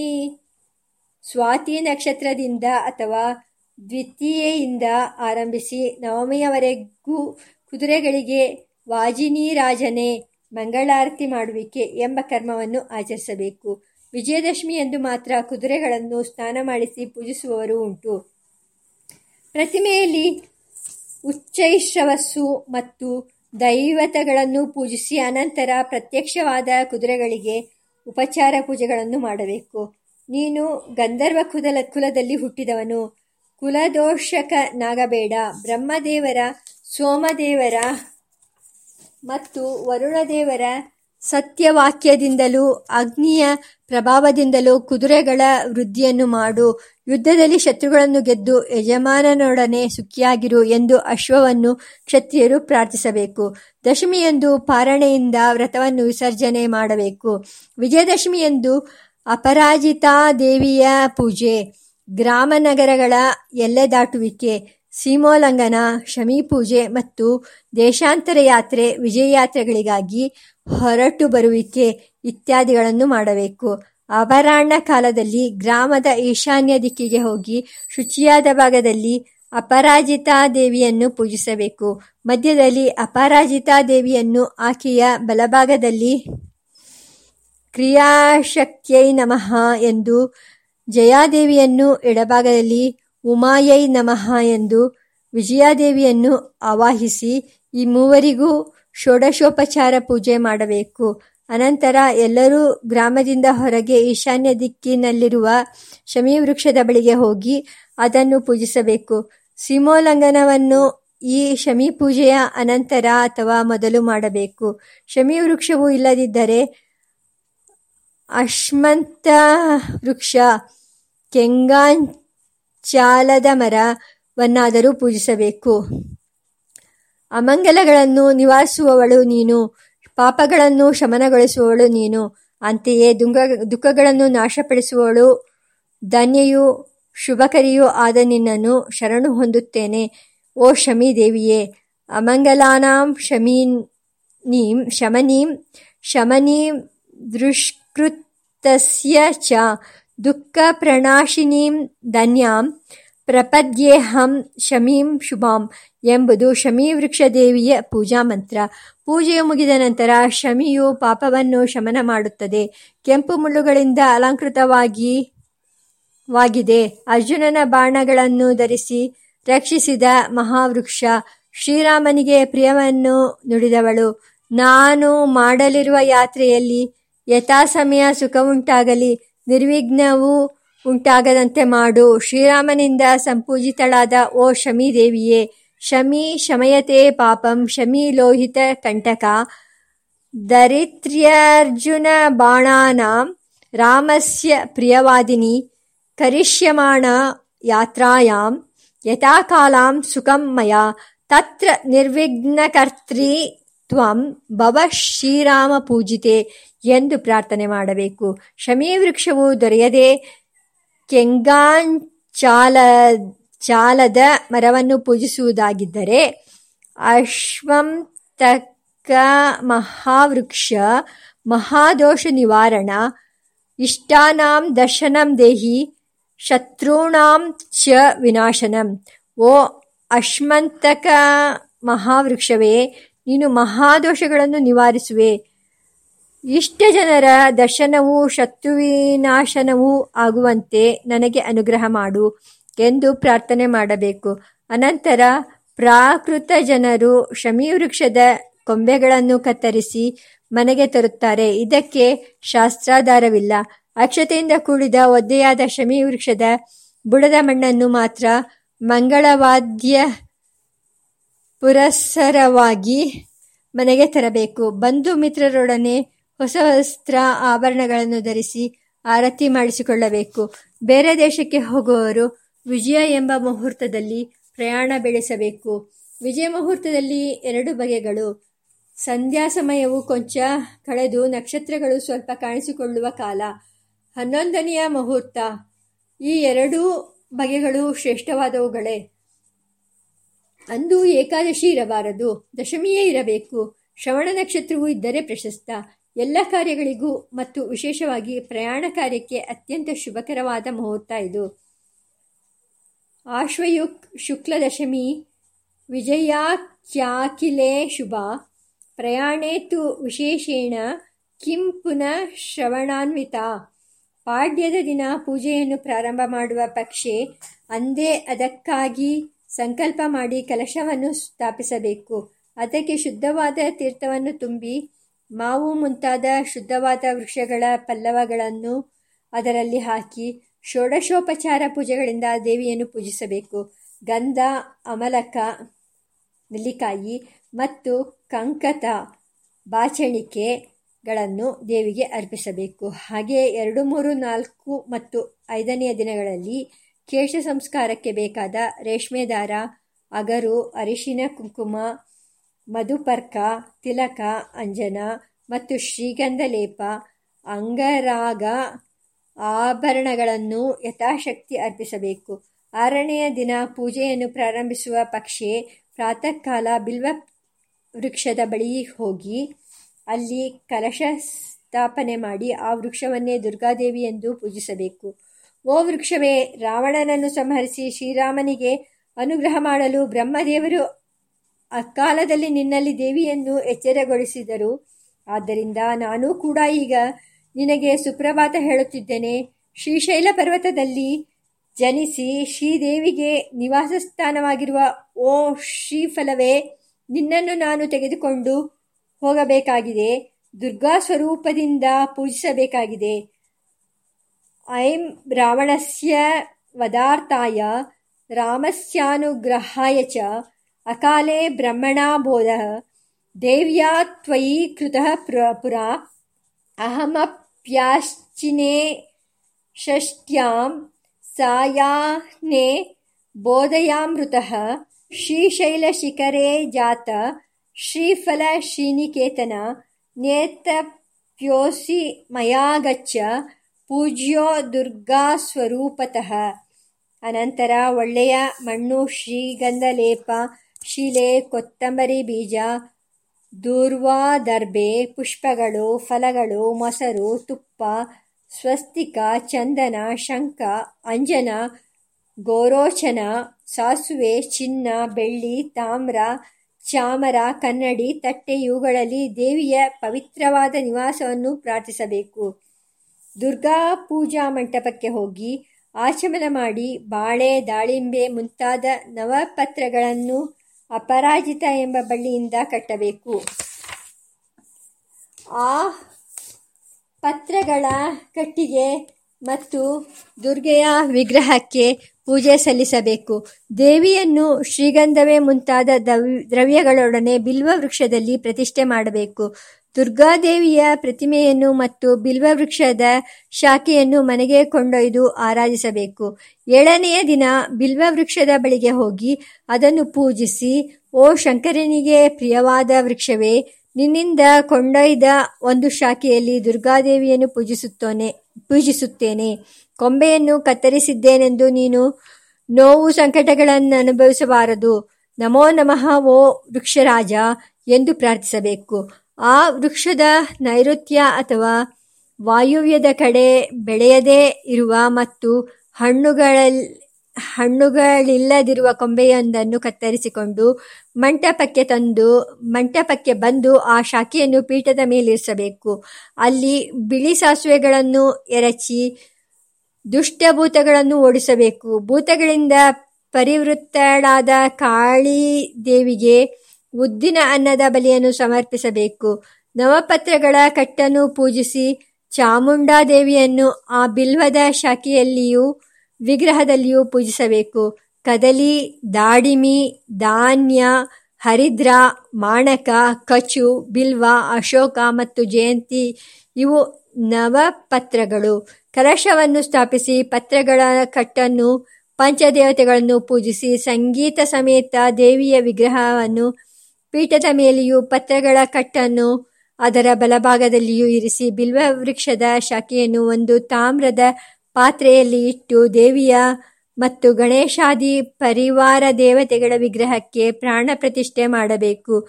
ಸ್ವಾತಿ ನಕ್ಷತ್ರದಿಂದ ಅಥವಾ ದ್ವಿತೀಯೆಯಿಂದ ಆರಂಭಿಸಿ ನವಮಿಯವರೆಗೂ ಕುದುರೆಗಳಿಗೆ ವಾಜಿನೀರಾಜನೆ ಮಂಗಳಾರತಿ ಮಾಡುವಿಕೆ ಎಂಬ ಕರ್ಮವನ್ನು ಆಚರಿಸಬೇಕು. ವಿಜಯದಶಮಿ ಎಂದು ಮಾತ್ರ ಕುದುರೆಗಳನ್ನು ಸ್ನಾನ ಮಾಡಿಸಿ ಪೂಜಿಸುವವರು ಉಂಟು. ಪ್ರತಿಮೆಯಲ್ಲಿ ಉಚ್ಚೈಶ್ರವಸ್ಸು ಮತ್ತು ದೈವತಗಳನ್ನು ಪೂಜಿಸಿ ಅನಂತರ ಪ್ರತ್ಯಕ್ಷವಾದ ಕುದುರೆಗಳಿಗೆ ಉಪಚಾರ ಪೂಜೆಗಳನ್ನು ಮಾಡಬೇಕು. ನೀನು ಗಂಧರ್ವ ಕುದಲ ಕುಲದಲ್ಲಿ ಹುಟ್ಟಿದವನು. ಕುಲದೋಷಕನಾಗಬೇಡ. ಬ್ರಹ್ಮದೇವರ ಸೋಮದೇವರ ಮತ್ತು ವರುಣದೇವರ ಸತ್ಯವಾಕ್ಯದಿಂದಲೂ, ಅಗ್ನಿಯ ಪ್ರಭಾವದಿಂದಲೂ ಕುದುರೆಗಳ ವೃದ್ಧಿಯನ್ನು ಮಾಡು. ಯುದ್ಧದಲ್ಲಿ ಶತ್ರುಗಳನ್ನು ಗೆದ್ದು ಯಜಮಾನನೊಡನೆ ಸುಖಿಯಾಗಿರು ಎಂದು ಅಶ್ವವನ್ನು ಕ್ಷತ್ರಿಯರು ಪ್ರಾರ್ಥಿಸಬೇಕು. ದಶಮಿಯಂದು ಪಾರಣೆಯಿಂದ ವ್ರತವನ್ನು ವಿಸರ್ಜನೆ ಮಾಡಬೇಕು. ವಿಜಯದಶಮಿಯಂದು ಅಪರಾಜಿತಾ ದೇವಿಯ ಪೂಜೆ. ಗ್ರಾಮ ನಗರಗಳ ಎಲ್ಲೆ ದಾಟುವಿಕೆ. ಸೀಮೋಲ್ಲಂಘನ ಶಮೀಪೂಜೆ ಮತ್ತು ದೇಶಾಂತರ ಯಾತ್ರೆ, ವಿಜಯಯಾತ್ರೆಗಳಿಗಾಗಿ ಹೊರಟು ಬರುವಿಕೆ ಇತ್ಯಾದಿಗಳನ್ನು ಮಾಡಬೇಕು. ಅಪರಾಹ್ನ ಕಾಲದಲ್ಲಿ ಗ್ರಾಮದ ಈಶಾನ್ಯ ದಿಕ್ಕಿಗೆ ಹೋಗಿ ಶುಚಿಯಾದ ಭಾಗದಲ್ಲಿ ಅಪರಾಜಿತಾ ದೇವಿಯನ್ನು ಪೂಜಿಸಬೇಕು. ಮಧ್ಯದಲ್ಲಿ ಅಪರಾಜಿತಾ ದೇವಿಯನ್ನು ಆಕೆಯ ಬಲಭಾಗದಲ್ಲಿ ಕ್ರಿಯಾಶಕ್ತಿಯೈ ನಮಃ ಎಂದು ಜಯಾದೇವಿಯನ್ನು ಎಡಭಾಗದಲ್ಲಿ ಉಮಾಯೈ ನಮಃ ಎಂದು ವಿಜಯಾದೇವಿಯನ್ನು ಆವಾಹಿಸಿ ಈ ಮೂವರಿಗೂ ಷೋಡಶೋಪಚಾರ ಪೂಜೆ ಮಾಡಬೇಕು. ಅನಂತರ ಎಲ್ಲರೂ ಗ್ರಾಮದಿಂದ ಹೊರಗೆ ಈಶಾನ್ಯ ದಿಕ್ಕಿನಲ್ಲಿರುವ ಶಮೀವೃಕ್ಷದ ಬಳಿಗೆ ಹೋಗಿ ಅದನ್ನು ಪೂಜಿಸಬೇಕು. ಸೀಮೋಲ್ಲಂಘನವನ್ನು ಈ ಶಮಿ ಪೂಜೆಯ ಅನಂತರ ಅಥವಾ ಮೊದಲು ಮಾಡಬೇಕು. ಶಮಿ ವೃಕ್ಷವು ಇಲ್ಲದಿದ್ದರೆ ಅಶ್ಮಂತ ವೃಕ್ಷ ಕೆಂಗಾಂಚಾಲದ ಮರವನ್ನಾದರೂ ಪೂಜಿಸಬೇಕು. ಅಮಂಗಲಗಳನ್ನು ನಿವಾರಿಸುವವಳು ನೀನು, ಪಾಪಗಳನ್ನು ಶಮನಗೊಳಿಸುವವಳು ನೀನು, ಅಂತೆಯೇ ದುಂಗ, ದುಃಖಗಳನ್ನು ನಾಶಪಡಿಸುವವಳು, ಧನ್ಯೆಯೂ ಶುಭಕರಿಯೂ ಆದ ನಿನ್ನನ್ನು ಶರಣು ಹೊಂದುತ್ತೇನೆ, ಓ ಶಮಿ ದೇವಿಯೇ. ಅಮಂಗಲಾನಾಂ ಶಮೀನೀಂ ಶಮನೀಂ ಶಮನೀಂ ದೃಷ್ಕೃತಸ್ಯ ಚ. ದುಃಖ ಪ್ರಣಾಶಿನೀಂ ಧನ್ಯಾಂ ಪ್ರಪದ್ಯೇಹಂ ಶಮೀಂ ಶುಭಾಂ ಎಂಬುದು ಶಮೀ ವೃಕ್ಷದೇವಿಯ ಪೂಜಾ ಮಂತ್ರ. ಪೂಜೆಯು ಮುಗಿದ ನಂತರ ಶಮಿಯು ಪಾಪವನ್ನು ಶಮನ ಮಾಡುತ್ತದೆ. ಕೆಂಪು ಮುಳ್ಳುಗಳಿಂದ ಅಲಂಕೃತವಾಗಿ ವಾಗಿದೆ. ಅರ್ಜುನನ ಬಾಣಗಳನ್ನು ಧರಿಸಿ ರಕ್ಷಿಸಿದ ಮಹಾವೃಕ್ಷ ಶ್ರೀರಾಮನಿಗೆ ಪ್ರಿಯವನ್ನು ನುಡಿದವಳು. ನಾನು ಮಾಡಲಿರುವ ಯಾತ್ರೆಯಲ್ಲಿ ಯಥಾಸಮಯ ಸುಖವುಂಟಾಗಲಿ. ನಿರ್ವಿಘ್ನವೂ ಉಂಟಾಗದಂತೆ ಮಾಡು. ಶ್ರೀರಾಮನಿಂದ ಸಂಪೂಜಿತಳಾದ ಓ ಶಮೀ ದೇವಿಯೇ, ಶಮಿ ಶಮಯತೆ ಪಾಪಂ, ಶಮಿ ಲೋಹಿತ ಕಂಟಕ ದರಿತ್ರ್ಯರ್ಜುನ ಬಾಣಾನಾಂ, ರಾಮಸ್ಯ ಪ್ರಿಯವಾದಿನಿ, ಕರಿಷ್ಯಮಾಣ ಯಾತ್ರಾಯಾಂ, ಯಥಾಕಾಲಾಂ ಸುಖಂ ಮಯ, ತತ್ರ ನಿರ್ವಿಘ್ನಕರ್ತ್ರಿ ತ್ವಂ ಭವ ಶ್ರೀರಾಮ ಪೂಜಿತೆ ಎಂದು ಪ್ರಾರ್ಥನೆ ಮಾಡಬೇಕು. ಶಮೀ ವೃಕ್ಷವು ದೊರೆಯದೆ ಕೆಂಗಾಂಚಾಲ ಚಾಲದ ಮರವನ್ನು ಪೂಜಿಸುವುದಾಗಿದ್ದರೆ ಅಶ್ವಂತಕ ಮಹಾವೃಕ್ಷ, ಮಹಾದೋಷ ನಿವಾರಣ, ಇಷ್ಟಾನಾಂ ದರ್ಶನಂ ದೇಹಿ, ಶತ್ರುಣಾಂ ಚ ವಿನಾಶನಂ. ಓ ಅಶ್ಮಂತಕ ಮಹಾವೃಕ್ಷವೇ ನೀನು ಮಹಾದೋಷಗಳನ್ನು ನಿವಾರಿಸುವೆ. ಇಷ್ಟ ಜನರ ದರ್ಶನವೂ ಶತ್ರುವಿನಾಶನವೂ ಆಗುವಂತೆ ನನಗೆ ಅನುಗ್ರಹ ಮಾಡು ಎಂದು ಪ್ರಾರ್ಥನೆ ಮಾಡಬೇಕು. ಅನಂತರ ಪ್ರಾಕೃತ ಜನರು ಶಮೀವೃಕ್ಷದ ಕೊಂಬೆಗಳನ್ನು ಕತ್ತರಿಸಿ ಮನೆಗೆ ತರುತ್ತಾರೆ. ಇದಕ್ಕೆ ಶಾಸ್ತ್ರಾಧಾರವಿಲ್ಲ. ಅಕ್ಷತೆಯಿಂದ ಕೂಡಿದ ಒದ್ದೆಯಾದ ಶಮೀವೃಕ್ಷದ ಬುಡದ ಮಣ್ಣನ್ನು ಮಾತ್ರ ಮಂಗಳವಾದ್ಯ ಪುರಸ್ಸರವಾಗಿ ಮನೆಗೆ ತರಬೇಕು. ಬಂಧು ಮಿತ್ರರೊಡನೆ ಹೊಸ ವಸ್ತ್ರ ಆಭರಣಗಳನ್ನು ಧರಿಸಿ ಆರತಿ ಮಾಡಿಸಿಕೊಳ್ಳಬೇಕು. ಬೇರೆ ದೇಶಕ್ಕೆ ಹೋಗುವವರು ವಿಜಯ ಎಂಬ ಮುಹೂರ್ತದಲ್ಲಿ ಪ್ರಯಾಣ ಬೆಳೆಸಬೇಕು. ವಿಜಯ ಮುಹೂರ್ತದಲ್ಲಿ ಎರಡು ಬಗೆಗಳು. ಸಂಧ್ಯಾ ಸಮಯವು ಕೊಂಚ ಕಳೆದು ನಕ್ಷತ್ರಗಳು ಸ್ವಲ್ಪ ಕಾಣಿಸಿಕೊಳ್ಳುವ ಕಾಲ. ಹನ್ನೊಂದನೆಯ ಮುಹೂರ್ತ. ಈ ಎರಡೂ ಬಗೆಗಳು ಶ್ರೇಷ್ಠವಾದವುಗಳೇ. ಅಂದು ಏಕಾದಶಿ ಇರಬಾರದು, ದಶಮಿಯೇ ಇರಬೇಕು. ಶ್ರವಣ ನಕ್ಷತ್ರವು ಇದ್ದರೆ ಪ್ರಶಸ್ತ. ಎಲ್ಲ ಕಾರ್ಯಗಳಿಗೂ ಮತ್ತು ವಿಶೇಷವಾಗಿ ಪ್ರಯಾಣ ಕಾರ್ಯಕ್ಕೆ ಅತ್ಯಂತ ಶುಭಕರವಾದ ಮುಹೂರ್ತ ಇದು. ಆಶ್ವಯುಕ್ ಶುಕ್ಲದಶಮಿ ವಿಜಯಾಖ್ಯಾಖಿಲೇ ಶುಭ. ಪ್ರಯಾಣೇ ತು ವಿಶೇಷೇಣ ಕಿಂ ಪುನಃ ಶ್ರವಣಾನ್ವಿತ. ಪಾಡ್ಯದ ದಿನ ಪೂಜೆಯನ್ನು ಪ್ರಾರಂಭ ಮಾಡುವ ಪಕ್ಷೆ ಅಂದೇ ಅದಕ್ಕಾಗಿ ಸಂಕಲ್ಪ ಮಾಡಿ ಕಲಶವನ್ನು ಸ್ಥಾಪಿಸಬೇಕು. ಅದಕ್ಕೆ ಶುದ್ಧವಾದ ತೀರ್ಥವನ್ನು ತುಂಬಿ, ಮಾವು ಮುಂತಾದ ಶುದ್ಧವಾದ ವೃಕ್ಷಗಳ ಪಲ್ಲವಗಳನ್ನು ಅದರಲ್ಲಿ ಹಾಕಿ, ಷೋಡಶೋಪಚಾರ ಪೂಜೆಗಳಿಂದ ದೇವಿಯನ್ನು ಪೂಜಿಸಬೇಕು. ಗಂಧ, ಅಮಲಕ, ನೆಲ್ಲಿಕಾಯಿ ಮತ್ತು ಕಂಕತ ಬಾಚಣಿಕೆಗಳನ್ನು ದೇವಿಗೆ ಅರ್ಪಿಸಬೇಕು. ಹಾಗೆಯೇ ಎರಡು, ಮೂರು, ನಾಲ್ಕು ಮತ್ತು ಐದನೆಯ ದಿನಗಳಲ್ಲಿ ಕೇಶ ಸಂಸ್ಕಾರಕ್ಕೆ ಬೇಕಾದ ರೇಷ್ಮೆ ದಾರ, ಅಗರು, ಅರಿಶಿನ, ಕುಂಕುಮ, ಮಧುಪರ್ಕ, ತಿಲಕ, ಅಂಜನ ಮತ್ತು ಶ್ರೀಗಂಧ ಲೇಪ, ಅಂಗರಾಗ ಆಭರಣಗಳನ್ನು ಯಥಾಶಕ್ತಿ ಅರ್ಪಿಸಬೇಕು. ಆರನೆಯ ದಿನ ಪೂಜೆಯನ್ನು ಪ್ರಾರಂಭಿಸುವ ಪಕ್ಷೆ ಪ್ರಾತಃ ಕಾಲ ಬಿಲ್ವ ವೃಕ್ಷದ ಬಳಿ ಹೋಗಿ ಅಲ್ಲಿ ಕಲಶ ಸ್ಥಾಪನೆ ಮಾಡಿ ಆ ವೃಕ್ಷವನ್ನೇ ದುರ್ಗಾದೇವಿ ಎಂದು ಪೂಜಿಸಬೇಕು. ಓ ವೃಕ್ಷವೇ ರಾವಣನನ್ನು ಸಂಹರಿಸಿ ಶ್ರೀರಾಮನಿಗೆ ಅನುಗ್ರಹ ಮಾಡಲು ಬ್ರಹ್ಮದೇವರು ಅಕಾಲದಲ್ಲಿ ನಿನ್ನಲ್ಲಿ ದೇವಿಯನ್ನು ಎಚ್ಚರಗೊಳಿಸಿದರು. ಆದ್ದರಿಂದ ನಾನು ಕೂಡ ಈಗ ನಿನಗೆ ಸುಪ್ರಭಾತ ಹೇಳುತ್ತಿದ್ದೇನೆ. ಶ್ರೀಶೈಲ ಪರ್ವತದಲ್ಲಿ ಜನಿಸಿ ಶ್ರೀದೇವಿಗೆ ನಿವಾಸ ಸ್ಥಾನವಾಗಿರುವ ಓ ಶ್ರೀಫಲವೇ, ನಿನ್ನನ್ನು ನಾನು ತೆಗೆದುಕೊಂಡು ಹೋಗಬೇಕಾಗಿದೆ. ದುರ್ಗಾ ಸ್ವರೂಪದಿಂದ ಪೂಜಿಸಬೇಕಾಗಿದೆ. ऐं रावणस्य वधार्थाय रामस्यानुग्रहाय च अकाले ब्रह्मणा बोधः, देव्या त्वयि कृतः पुरा अहमप्याश्चिने षष्ट्यां सायाह्ने बोधयामृतः, श्रीशैलशिखरे जात, श्रीफलश्रीनिकेतन नेतप्योऽसि मया गच्छ। ಪೂಜ್ಯೋ ದುರ್ಗಾಸ್ವರೂಪತಃ ಅನಂತರ ಒಳ್ಳೆಯ ಮಣ್ಣು ಶ್ರೀಗಂಧ ಲೇಪ ಶಿಲೆ, ಕೊತ್ತಂಬರಿ ಬೀಜ ದೂರ್ವಾದರ್ಬೆ ಪುಷ್ಪಗಳು, ಫಲಗಳು, ಮೊಸರು, ತುಪ್ಪ, ಸ್ವಸ್ತಿಕ, ಚಂದನ, ಶಂಖ, ಅಂಜನ, ಗೋರೋಚನ, ಸಾಸುವೆ, ಚಿನ್ನ, ಬೆಳ್ಳಿ, ತಾಮ್ರ, ಚಾಮರ, ಕನ್ನಡಿ, ತಟ್ಟೆ, ಇವುಗಳಲ್ಲಿ ದೇವಿಯ ಪವಿತ್ರವಾದ ನಿವಾಸವನ್ನು ಪ್ರಾರ್ಥಿಸಬೇಕು. ದುರ್ಗಾ ಪೂಜಾ ಮಂಟಪಕ್ಕೆ ಹೋಗಿ ಆಚಮನ ಮಾಡಿ ಬಾಳೆ, ದಾಳಿಂಬೆ ಮುಂತಾದ ನವಪತ್ರಗಳನ್ನು ಅಪರಾಜಿತ ಎಂಬ ಬಳ್ಳಿಯಿಂದ ಕಟ್ಟಬೇಕು. ಆ ಪತ್ರಗಳ ಕಟ್ಟಿಗೆ ಮತ್ತು ದುರ್ಗೆಯ ವಿಗ್ರಹಕ್ಕೆ ಪೂಜೆ ಸಲ್ಲಿಸಬೇಕು. ದೇವಿಯನ್ನು ಶ್ರೀಗಂಧವೇ ಮುಂತಾದ ದ್ರವ್ಯಗಳೊಡನೆ ಬಿಲ್ವ ವೃಕ್ಷದಲ್ಲಿ ಪ್ರತಿಷ್ಠೆ ಮಾಡಬೇಕು. ದುರ್ಗಾದೇವಿಯ ಪ್ರತಿಮೆಯನ್ನು ಮತ್ತು ಬಿಲ್ವ ವೃಕ್ಷದ ಶಾಖೆಯನ್ನು ಮನೆಗೆ ಕೊಂಡೊಯ್ದು ಆರಾಧಿಸಬೇಕು. ಏಳನೆಯ ದಿನ ಬಿಲ್ವ ವೃಕ್ಷದ ಬಳಿಗೆ ಹೋಗಿ ಅದನ್ನು ಪೂಜಿಸಿ, ಓ ಶಂಕರನಿಗೆ ಪ್ರಿಯವಾದ ವೃಕ್ಷವೇ, ನಿನ್ನಿಂದ ಕೊಂಡೊಯ್ದ ಒಂದು ಶಾಖೆಯಲ್ಲಿ ದುರ್ಗಾದೇವಿಯನ್ನು ಪೂಜಿಸುತ್ತೋನೆ, ಪೂಜಿಸುತ್ತೇನೆ. ಕೊಂಬೆಯನ್ನು ಕತ್ತರಿಸಿದ್ದೇನೆಂದು ನೀನು ನೋವು ಸಂಕಟಗಳನ್ನು ಅನುಭವಿಸಬಾರದು. ನಮೋ ನಮಃ, ಓ ವೃಕ್ಷರಾಜ ಎಂದು ಪ್ರಾರ್ಥಿಸಬೇಕು. ಆ ವೃಕ್ಷದ ನೈಋತ್ಯ ಅಥವಾ ವಾಯುವ್ಯದ ಕಡೆ ಬೆಳೆಯದೇ ಇರುವ ಮತ್ತು ಹಣ್ಣುಗಳಲ್ಲಿ ಹಣ್ಣುಗಳಿಲ್ಲದಿರುವ ಕೊಂಬೆಯೊಂದನ್ನು ಕತ್ತರಿಸಿಕೊಂಡು ಮಂಟಪಕ್ಕೆ ತಂದು, ಮಂಟಪಕ್ಕೆ ಬಂದು ಆ ಶಾಖೆಯನ್ನು ಪೀಠದ ಮೇಲಿರಿಸಬೇಕು ಅಲ್ಲಿ ಬಿಳಿ ಸಾಸುವೆಗಳನ್ನು ಎರಚಿ ದುಷ್ಟಭೂತಗಳನ್ನು ಓಡಿಸಬೇಕು. ಭೂತಗಳಿಂದ ಪರಿವೃತ್ತಳಾದ ಕಾಳಿದೇವಿಗೆ ಉದ್ದಿನ ಅನ್ನದ ಬಲಿಯನ್ನು ಸಮರ್ಪಿಸಬೇಕು. ನವಪತ್ರಗಳ ಕಟ್ಟನ್ನು ಪೂಜಿಸಿ ಚಾಮುಂಡಾದೇವಿಯನ್ನು ಆ ಬಿಲ್ವದ ಶಾಖೆಯಲ್ಲಿಯೂ ವಿಗ್ರಹದಲ್ಲಿಯೂ ಪೂಜಿಸಬೇಕು. ಕದಲಿ, ದಾಡಿಮಿ, ಧಾನ್ಯ, ಹರಿದ್ರ, ಮಾಣಕ, ಕಚು, ಬಿಲ್ವ, ಅಶೋಕ ಮತ್ತು ಜಯಂತಿ ಇವು ನವಪತ್ರಗಳು. ಕಲಶವನ್ನು ಸ್ಥಾಪಿಸಿ ಪತ್ರಗಳ ಕಟ್ಟನ್ನು ಪಂಚದೇವತೆಗಳನ್ನು ಪೂಜಿಸಿ ಸಂಗೀತ ಸಮೇತ ದೇವಿಯ ವಿಗ್ರಹವನ್ನು ಪೀಠದ ಮೇಲೆಯೂ ಪತ್ರಗಳ ಕಟ್ಟನ್ನು ಅದರ ಬಲಭಾಗದಲ್ಲಿಯೂ ಇರಿಸಿ ಬಿಲ್ವ ವೃಕ್ಷದ ಶಾಖೆಯನ್ನು ಒಂದು ತಾಮ್ರದ ಪಾತ್ರೆಯಲ್ಲಿ ಇಟ್ಟು ದೇವಿಯ ಮತ್ತು ಗಣೇಶಾದಿ ಪರಿವಾರ ದೇವತೆಗಳ ವಿಗ್ರಹಕ್ಕೆ ಪ್ರಾಣ ಪ್ರತಿಷ್ಠೆ ಮಾಡಬೇಕು.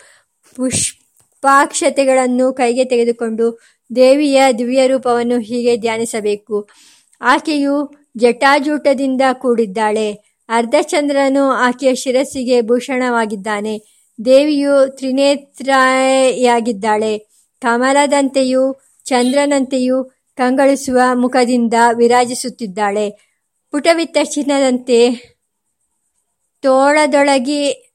ಪುಷ್ಪಾಕ್ಷತೆಗಳನ್ನು ಕೈಗೆ ತೆಗೆದುಕೊಂಡು ದೇವಿಯ ದಿವ್ಯ ರೂಪವನ್ನು ಹೀಗೆ ಧ್ಯಾನಿಸಬೇಕು. ಆಕೆಯು ಜಟಾಜೂಟದಿಂದ ಕೂಡಿದ್ದಾಳೆ. ಅರ್ಧಚಂದ್ರನು ಆಕೆಯ ಶಿರಸ್ಸಿಗೆ ಭೂಷಣವಾಗಿದ್ದಾನೆ. ದೇವಿಯು ತ್ರಿನೇತ್ರಾಯಾಗಿದ್ದಾಳೆ ಕಮಲದಂತೆಯೂ ಚಂದ್ರನಂತೆಯೂ ಕಂಗಳಿಸುವ ಮುಖದಿಂದ ವಿರಾಜಿಸುತ್ತಿದ್ದಾಳೆ. ಪುಟವಿತ್ತ ಚಿನ್ನದಂತೆ ತೋಳದೊಳಗಿ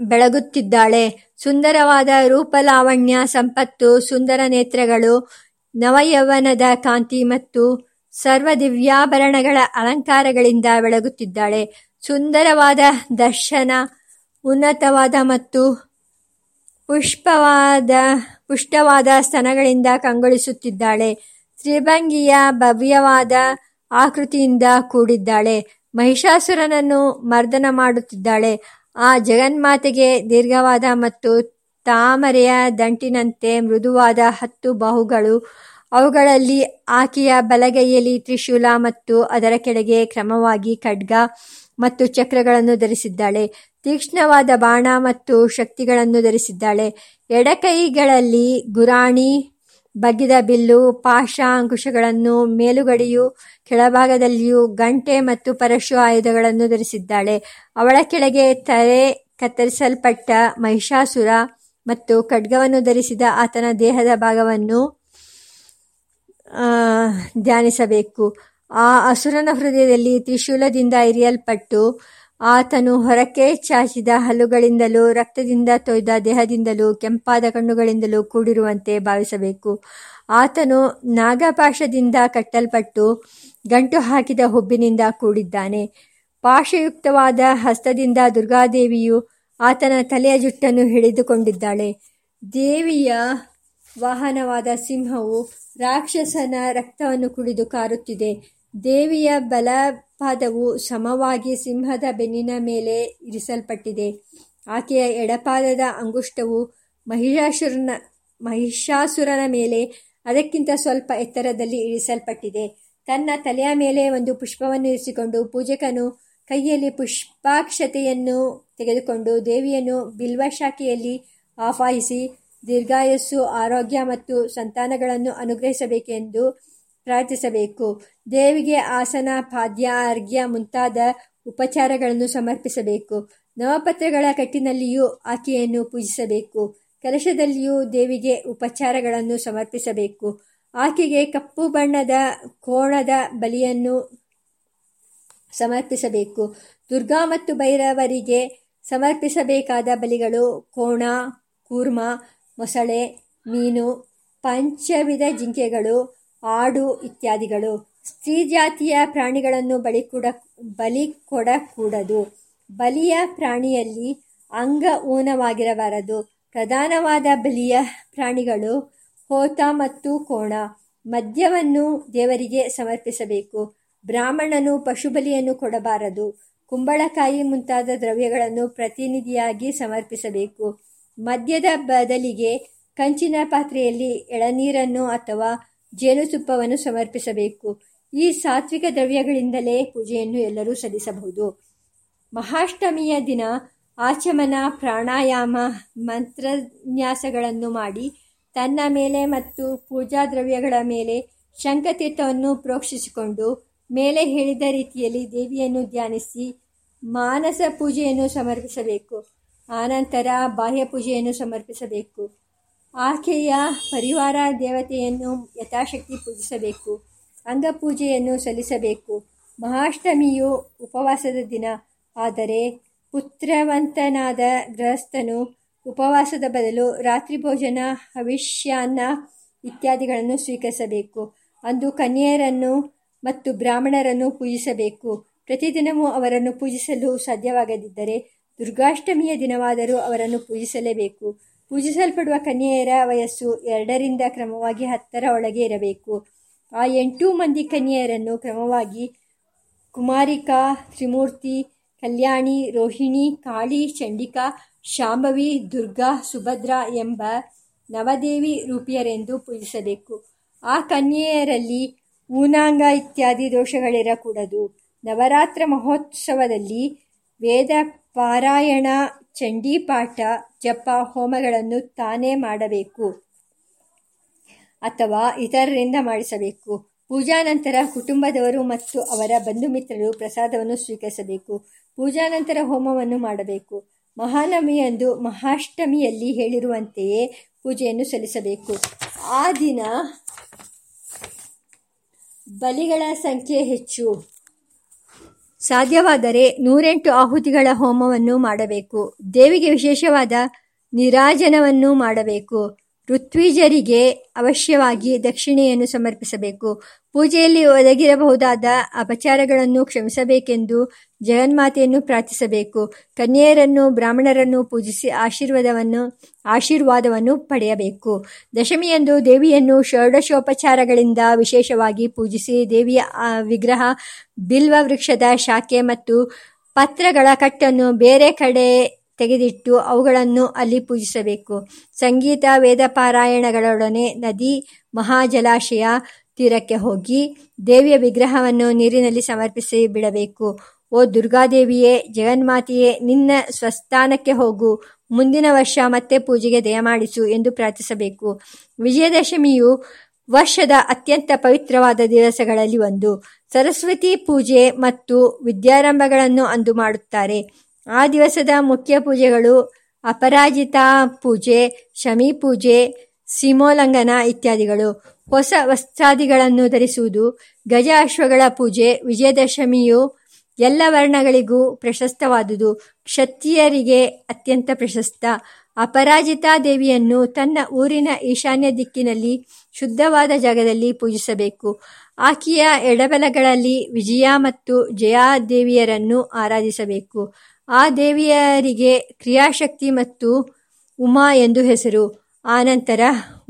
ಬೆಳಗುತ್ತಿದ್ದಾಳೆ. ಸುಂದರವಾದ ರೂಪಲಾವಣ್ಯ, ಸಂಪತ್ತು, ಸುಂದರ ನೇತ್ರಗಳು, ನವಯವನದ ಕಾಂತಿ ಮತ್ತು ಸರ್ವ ದಿವ್ಯಾಭರಣಗಳ ಅಲಂಕಾರಗಳಿಂದ ಬೆಳಗುತ್ತಿದ್ದಾಳೆ. ಸುಂದರವಾದ ದರ್ಶನ ಉನ್ನತವಾದ ಮತ್ತು ಪುಷ್ಪವಾದ, ಪುಷ್ಟವಾದ ಸ್ತನಗಳಿಂದ ಕಂಗೊಳಿಸುತ್ತಿದ್ದಾಳೆ. ತ್ರಿಭಂಗಿಯ ಭವ್ಯವಾದ ಆಕೃತಿಯಿಂದ ಕೂಡಿದ್ದಾಳೆ. ಮಹಿಷಾಸುರನನ್ನು ಮರ್ದನ ಮಾಡುತ್ತಿದ್ದಾಳೆ. ಆ ಜಗನ್ಮಾತೆಗೆ ದೀರ್ಘವಾದ ಮತ್ತು ತಾಮರೆಯ ದಂಟಿನಂತೆ ಮೃದುವಾದ ಹತ್ತು ಬಾಹುಗಳು. ಅವುಗಳಲ್ಲಿ ಆಕೆಯ ಬಲಗೈಯಲ್ಲಿ ತ್ರಿಶೂಲ ಮತ್ತು ಅದರ ಕೆಳಗೆ ಕ್ರಮವಾಗಿ ಖಡ್ಗ. ಮತ್ತು ಚಕ್ರಗಳನ್ನು ಧರಿಸಿದ್ದಾಳೆ. ತೀಕ್ಷ್ಣವಾದ ಬಾಣ ಮತ್ತು ಶಕ್ತಿಗಳನ್ನು ಧರಿಸಿದ್ದಾಳೆ. ಎಡಕೈಗಳಲ್ಲಿ ಗುರಾಣಿ ಬಗ್ಗಿದ ಬಿಲ್ಲು ಪಾಶ ಅಂಕುಶಗಳನ್ನು ಮೇಲುಗಡೆಯು ಕೆಳಭಾಗದಲ್ಲಿಯೂ ಗಂಟೆ ಮತ್ತು ಪರಶು ಆಯುಧಗಳನ್ನು ಧರಿಸಿದ್ದಾಳೆ. ಅವಳ ಕೆಳಗೆ ತಲೆ ಕತ್ತರಿಸಲ್ಪಟ್ಟ ಮಹಿಷಾಸುರ ಮತ್ತು ಖಡ್ಗವನ್ನು ಧರಿಸಿದ ಆತನ ದೇಹದ ಭಾಗವನ್ನು ಧ್ಯಾನಿಸಬೇಕು. ಆ ಅಸುರನ ಹೃದಯದಲ್ಲಿ ತ್ರಿಶೂಲದಿಂದ ಇರಿಯಲ್ಪಟ್ಟು ಆತನು ಹೊರಕೆ ಚಾಚಿದ ಹಲ್ಲುಗಳಿಂದಲೂ ರಕ್ತದಿಂದ ತೊಯ್ದ ದೇಹದಿಂದಲೂ ಕೆಂಪಾದ ಕಣ್ಣುಗಳಿಂದಲೂ ಕೂಡಿರುವಂತೆ ಭಾವಿಸಬೇಕು. ಆತನು ನಾಗಪಾಶದಿಂದ ಕಟ್ಟಲ್ಪಟ್ಟು ಗಂಟು ಹಾಕಿದ ಹುಬ್ಬಿನಿಂದ ಕೂಡಿದ್ದಾನೆ. ಪಾಶಯುಕ್ತವಾದ ಹಸ್ತದಿಂದ ದುರ್ಗಾದೇವಿಯು ಆತನ ತಲೆಯ ಜುಟ್ಟನ್ನು ಹಿಡಿದುಕೊಂಡಿದ್ದಾಳೆ. ದೇವಿಯ ವಾಹನವಾದ ಸಿಂಹವು ರಾಕ್ಷಸನ ರಕ್ತವನ್ನು ಕುಡಿದು ಕಾರುತ್ತಿದೆ. ದೇವಿಯ ಬಲಪಾದವು ಸಮವಾಗಿ ಸಿಂಹದ ಬೆನ್ನಿನ ಮೇಲೆ ಇರಿಸಲ್ಪಟ್ಟಿದೆ. ಆಕೆಯ ಎಡಪಾದದ ಅಂಗುಷ್ಟವು ಮಹಿಷಾಸುರನ ಮಹಿಷಾಸುರನ ಮೇಲೆ ಅದಕ್ಕಿಂತ ಸ್ವಲ್ಪ ಎತ್ತರದಲ್ಲಿ ಇರಿಸಲ್ಪಟ್ಟಿದೆ. ತನ್ನ ತಲೆಯ ಮೇಲೆ ಒಂದು ಪುಷ್ಪವನ್ನು ಇರಿಸಿಕೊಂಡು ಪೂಜಕನು ಕೈಯಲ್ಲಿ ಪುಷ್ಪಾಕ್ಷತೆಯನ್ನು ತೆಗೆದುಕೊಂಡು ದೇವಿಯನ್ನು ಬಿಲ್ವಶಾಖೆಯಲ್ಲಿ ಆಹ್ವಾನಿಸಿ ದೀರ್ಘಾಯಸ್ಸು, ಆರೋಗ್ಯ ಮತ್ತು ಸಂತಾನಗಳನ್ನು ಅನುಗ್ರಹಿಸಬೇಕೆಂದು ಪ್ರಾರ್ಥಿಸಬೇಕು ದೇವಿಗೆ ಆಸನ, ಪಾದ್ಯ, ಅರ್ಘ್ಯ ಮುಂತಾದ ಉಪಚಾರಗಳನ್ನು ಸಮರ್ಪಿಸಬೇಕು. ನವಪತ್ರಗಳ ಕಟ್ಟಿನಲ್ಲಿಯೂ ಆಕೆಯನ್ನು ಪೂಜಿಸಬೇಕು. ಕಲಶದಲ್ಲಿಯೂ ದೇವಿಗೆ ಉಪಚಾರಗಳನ್ನು ಸಮರ್ಪಿಸಬೇಕು. ಆಕೆಗೆ ಕಪ್ಪು ಬಣ್ಣದ ಕೋಣದ ಬಲಿಯನ್ನು ಸಮರ್ಪಿಸಬೇಕು. ದುರ್ಗಾ ಮತ್ತು ಭೈರವರಿಗೆ ಸಮರ್ಪಿಸಬೇಕಾದ ಬಲಿಗಳು ಕೋಣ, ಕೂರ್ಮ, ಮೊಸಳೆ, ಮೀನು, ಪಂಚವಿಧ ಜಿಂಕೆಗಳು ಆಡು ಇತ್ಯಾದಿಗಳು. ಸ್ತ್ರೀ ಜಾತಿಯ ಪ್ರಾಣಿಗಳನ್ನು ಬಲಿ ಕೂಡ, ಬಲಿ ಕೊಡಕೂಡದು. ಬಲಿಯ ಪ್ರಾಣಿಯಲ್ಲಿ ಅಂಗ ಊನವಾಗಿರಬಾರದು. ಪ್ರಧಾನವಾದ ಬಲಿಯ ಪ್ರಾಣಿಗಳು ಹೋತ ಮತ್ತು ಕೋಣ. ಮದ್ಯವನ್ನು ದೇವರಿಗೆ ಸಮರ್ಪಿಸಬೇಕು. ಬ್ರಾಹ್ಮಣನು ಪಶುಬಲಿಯನ್ನು ಕೊಡಬಾರದು. ಕುಂಬಳಕಾಯಿ ಮುಂತಾದ ದ್ರವ್ಯಗಳನ್ನು ಪ್ರತಿನಿಧಿಯಾಗಿ ಸಮರ್ಪಿಸಬೇಕು. ಮದ್ಯದ ಬದಲಿಗೆ ಕಂಚಿನ ಪಾತ್ರೆಯಲ್ಲಿ ಎಳನೀರನ್ನು ಅಥವಾ ಜೇನುತುಪ್ಪವನ್ನು ಸಮರ್ಪಿಸಬೇಕು. ಈ ಸಾತ್ವಿಕ ದ್ರವ್ಯಗಳಿಂದಲೇ ಪೂಜೆಯನ್ನು ಎಲ್ಲರೂ ಸಲ್ಲಿಸಬಹುದು. ಮಹಾಷ್ಟಮಿಯ ದಿನ ಆಚಮನ, ಪ್ರಾಣಾಯಾಮ, ಮಂತ್ರನ್ಯಾಸಗಳನ್ನು ಮಾಡಿ ತನ್ನ ಮೇಲೆ ಮತ್ತು ಪೂಜಾ ದ್ರವ್ಯಗಳ ಮೇಲೆ ಶಂಖತೀರ್ಥವನ್ನು ಪ್ರೋಕ್ಷಿಸಿಕೊಂಡು ಮೇಲೆ ಹೇಳಿದ ರೀತಿಯಲ್ಲಿ ದೇವಿಯನ್ನು ಧ್ಯಾನಿಸಿ ಮಾನಸ ಪೂಜೆಯನ್ನು ಸಮರ್ಪಿಸಬೇಕು. ಆನಂತರ ಬಾಹ್ಯ ಪೂಜೆಯನ್ನು ಸಮರ್ಪಿಸಬೇಕು. ಆಕೆಯ ಪರಿವಾರ ದೇವತೆಯನ್ನು ಯಥಾಶಕ್ತಿ ಪೂಜಿಸಬೇಕು, ಅಂಗಪೂಜೆಯನ್ನು ಸಲ್ಲಿಸಬೇಕು. ಮಹಾಷ್ಟಮಿಯು ಉಪವಾಸದ ದಿನ. ಆದರೆ ಪುತ್ರವಂತನಾದ ಗೃಹಸ್ಥನು ಉಪವಾಸದ ಬದಲು ರಾತ್ರಿ ಭೋಜನ, ಹವಿಷ್ಯಾನ್ನ ಇತ್ಯಾದಿಗಳನ್ನು ಸ್ವೀಕರಿಸಬೇಕು. ಅಂದು ಕನ್ಯೆಯರನ್ನು ಮತ್ತು ಬ್ರಾಹ್ಮಣರನ್ನು ಪೂಜಿಸಬೇಕು. ಪ್ರತಿದಿನವೂ ಅವರನ್ನು ಪೂಜಿಸಲು ಸಾಧ್ಯವಾಗದಿದ್ದರೆ ದುರ್ಗಾಷ್ಟಮಿಯ ದಿನವಾದರೂ ಅವರನ್ನು ಪೂಜಿಸಲೇಬೇಕು. ಪೂಜಿಸಲ್ಪಡುವ ಕನ್ಯೆಯರ ವಯಸ್ಸು ಎರಡರಿಂದ ಕ್ರಮವಾಗಿ ಹತ್ತರ ಒಳಗೆ ಇರಬೇಕು. ಆ ಎಂಟು ಮಂದಿ ಕನ್ಯೆಯರನ್ನು ಕ್ರಮವಾಗಿ ಕುಮಾರಿಕಾ, ತ್ರಿಮೂರ್ತಿ, ಕಲ್ಯಾಣಿ, ರೋಹಿಣಿ, ಕಾಳಿ, ಚಂಡಿಕಾ, ಶಾಂಭವಿ, ದುರ್ಗಾ, ಸುಭದ್ರಾ ಎಂಬ ನವದೇವಿ ರೂಪಿಯರೆಂದು ಪೂಜಿಸಬೇಕು. ಆ ಕನ್ಯೆಯರಲ್ಲಿ ಊನಾಂಗ ಇತ್ಯಾದಿ ದೋಷಗಳಿರಕೂಡದು. ನವರಾತ್ರ ಮಹೋತ್ಸವದಲ್ಲಿ ವೇದ ಪಾರಾಯಣ ಚಂಡೀಪಾಠ ಜಪ ಹೋಮಗಳನ್ನು ತಾನೇ ಮಾಡಬೇಕು ಅಥವಾ ಇತರರಿಂದ ಮಾಡಿಸಬೇಕು. ಪೂಜಾ ನಂತರ ಕುಟುಂಬದವರು ಮತ್ತು ಅವರ ಬಂಧು ಮಿತ್ರರು ಪ್ರಸಾದವನ್ನು ಸ್ವೀಕರಿಸಬೇಕು. ಪೂಜಾ ನಂತರ ಹೋಮವನ್ನು ಮಾಡಬೇಕು. ಮಹಾನವಮಿಯಂದು ಮಹಾಷ್ಟಮಿಯಲ್ಲಿ ಹೇಳಿರುವಂತೆಯೇ ಪೂಜೆಯನ್ನು ಸಲ್ಲಿಸಬೇಕು. ಆ ದಿನ ಬಲಿಗಳ ಸಂಖ್ಯೆ ಹೆಚ್ಚು. ಸಾಧ್ಯವಾದರೆ ನೂರೆಂಟು ಆಹುತಿಗಳ ಹೋಮವನ್ನು ಮಾಡಬೇಕು. ದೇವಿಗೆ ವಿಶೇಷವಾದ ನಿರಾಜನವನ್ನು ಮಾಡಬೇಕು. ಋತ್ವಿಜರಿಗೆ ಅವಶ್ಯವಾಗಿ ದಕ್ಷಿಣೆಯನ್ನು ಸಮರ್ಪಿಸಬೇಕು. ಪೂಜೆಯಲ್ಲಿ ಒದಗಿರಬಹುದಾದ ಅಪಚಾರಗಳನ್ನು ಕ್ಷಮಿಸಬೇಕೆಂದು ಜಗನ್ಮಾತೆಯನ್ನು ಪ್ರಾರ್ಥಿಸಬೇಕು. ಕನ್ಯೆಯರನ್ನು, ಬ್ರಾಹ್ಮಣರನ್ನು ಪೂಜಿಸಿ ಆಶೀರ್ವಾದವನ್ನು ಆಶೀರ್ವಾದವನ್ನು ಪಡೆಯಬೇಕು. ದಶಮಿಯಂದು ದೇವಿಯನ್ನು ಷೋಡಶೋಪಚಾರಗಳಿಂದ ವಿಶೇಷವಾಗಿ ಪೂಜಿಸಿ ದೇವಿಯ ವಿಗ್ರಹ, ಬಿಲ್ವ ವೃಕ್ಷದ ಶಾಖೆ ಮತ್ತು ಪತ್ರಗಳ ಕಟ್ಟನ್ನು ಬೇರೆ ಕಡೆ ತೆಗೆದಿಟ್ಟು ಅವುಗಳನ್ನು ಅಲ್ಲಿ ಪೂಜಿಸಬೇಕು. ಸಂಗೀತ, ವೇದ ಪಾರಾಯಣಗಳೊಡನೆ ನದಿ, ಮಹಾಜಲಾಶಯ ತೀರಕ್ಕೆ ಹೋಗಿ ದೇವಿಯ ವಿಗ್ರಹವನ್ನು ನೀರಿನಲ್ಲಿ ಸಮರ್ಪಿಸಿ ಬಿಡಬೇಕು. ಓ ದುರ್ಗಾದೇವಿಯೇ, ಜಗನ್ಮಾತೆಯೇ, ನಿನ್ನ ಸ್ವಸ್ಥಾನಕ್ಕೆ ಹೋಗು. ಮುಂದಿನ ವರ್ಷ ಮತ್ತೆ ಪೂಜೆಗೆ ದಯಮಾಡಿಸು ಎಂದು ಪ್ರಾರ್ಥಿಸಬೇಕು. ವಿಜಯದಶಮಿಯು ವರ್ಷದ ಅತ್ಯಂತ ಪವಿತ್ರವಾದ ದಿವಸಗಳಲ್ಲಿ ಒಂದು. ಸರಸ್ವತಿ ಪೂಜೆ ಮತ್ತು ವಿದ್ಯಾರಂಭಗಳನ್ನು ಅಂದು ಮಾಡುತ್ತಾರೆ. ಆ ದಿವಸದ ಮುಖ್ಯ ಪೂಜೆಗಳು ಅಪರಾಜಿತಾ ಪೂಜೆ, ಶಮಿ ಪೂಜೆ, ಸೀಮೋಲ್ಲಂಘನ ಇತ್ಯಾದಿಗಳು. ಹೊಸ ವಸ್ತ್ರಾದಿಗಳನ್ನು ಧರಿಸುವುದು. ಗಜ ಅಶ್ವಗಳ ಪೂಜೆ. ವಿಜಯದಶಮಿಯು ಎಲ್ಲ ವರ್ಣಗಳಿಗೂ ಪ್ರಶಸ್ತವಾದುದು. ಕ್ಷತ್ರಿಯರಿಗೆ ಅತ್ಯಂತ ಪ್ರಶಸ್ತ. ಅಪರಾಜಿತಾ ದೇವಿಯನ್ನು ತನ್ನ ಊರಿನ ಈಶಾನ್ಯ ದಿಕ್ಕಿನಲ್ಲಿ ಶುದ್ಧವಾದ ಜಾಗದಲ್ಲಿ ಪೂಜಿಸಬೇಕು. ಆಕೆಯ ಎಡಬಲಗಳಲ್ಲಿ ವಿಜಯ ಮತ್ತು ಜಯಾ ದೇವಿಯರನ್ನು ಆರಾಧಿಸಬೇಕು. ಆ ದೇವಿಯರಿಗೆ ಕ್ರಿಯಾಶಕ್ತಿ ಮತ್ತು ಉಮಾ ಎಂದು ಹೆಸರು. ಆನಂತರ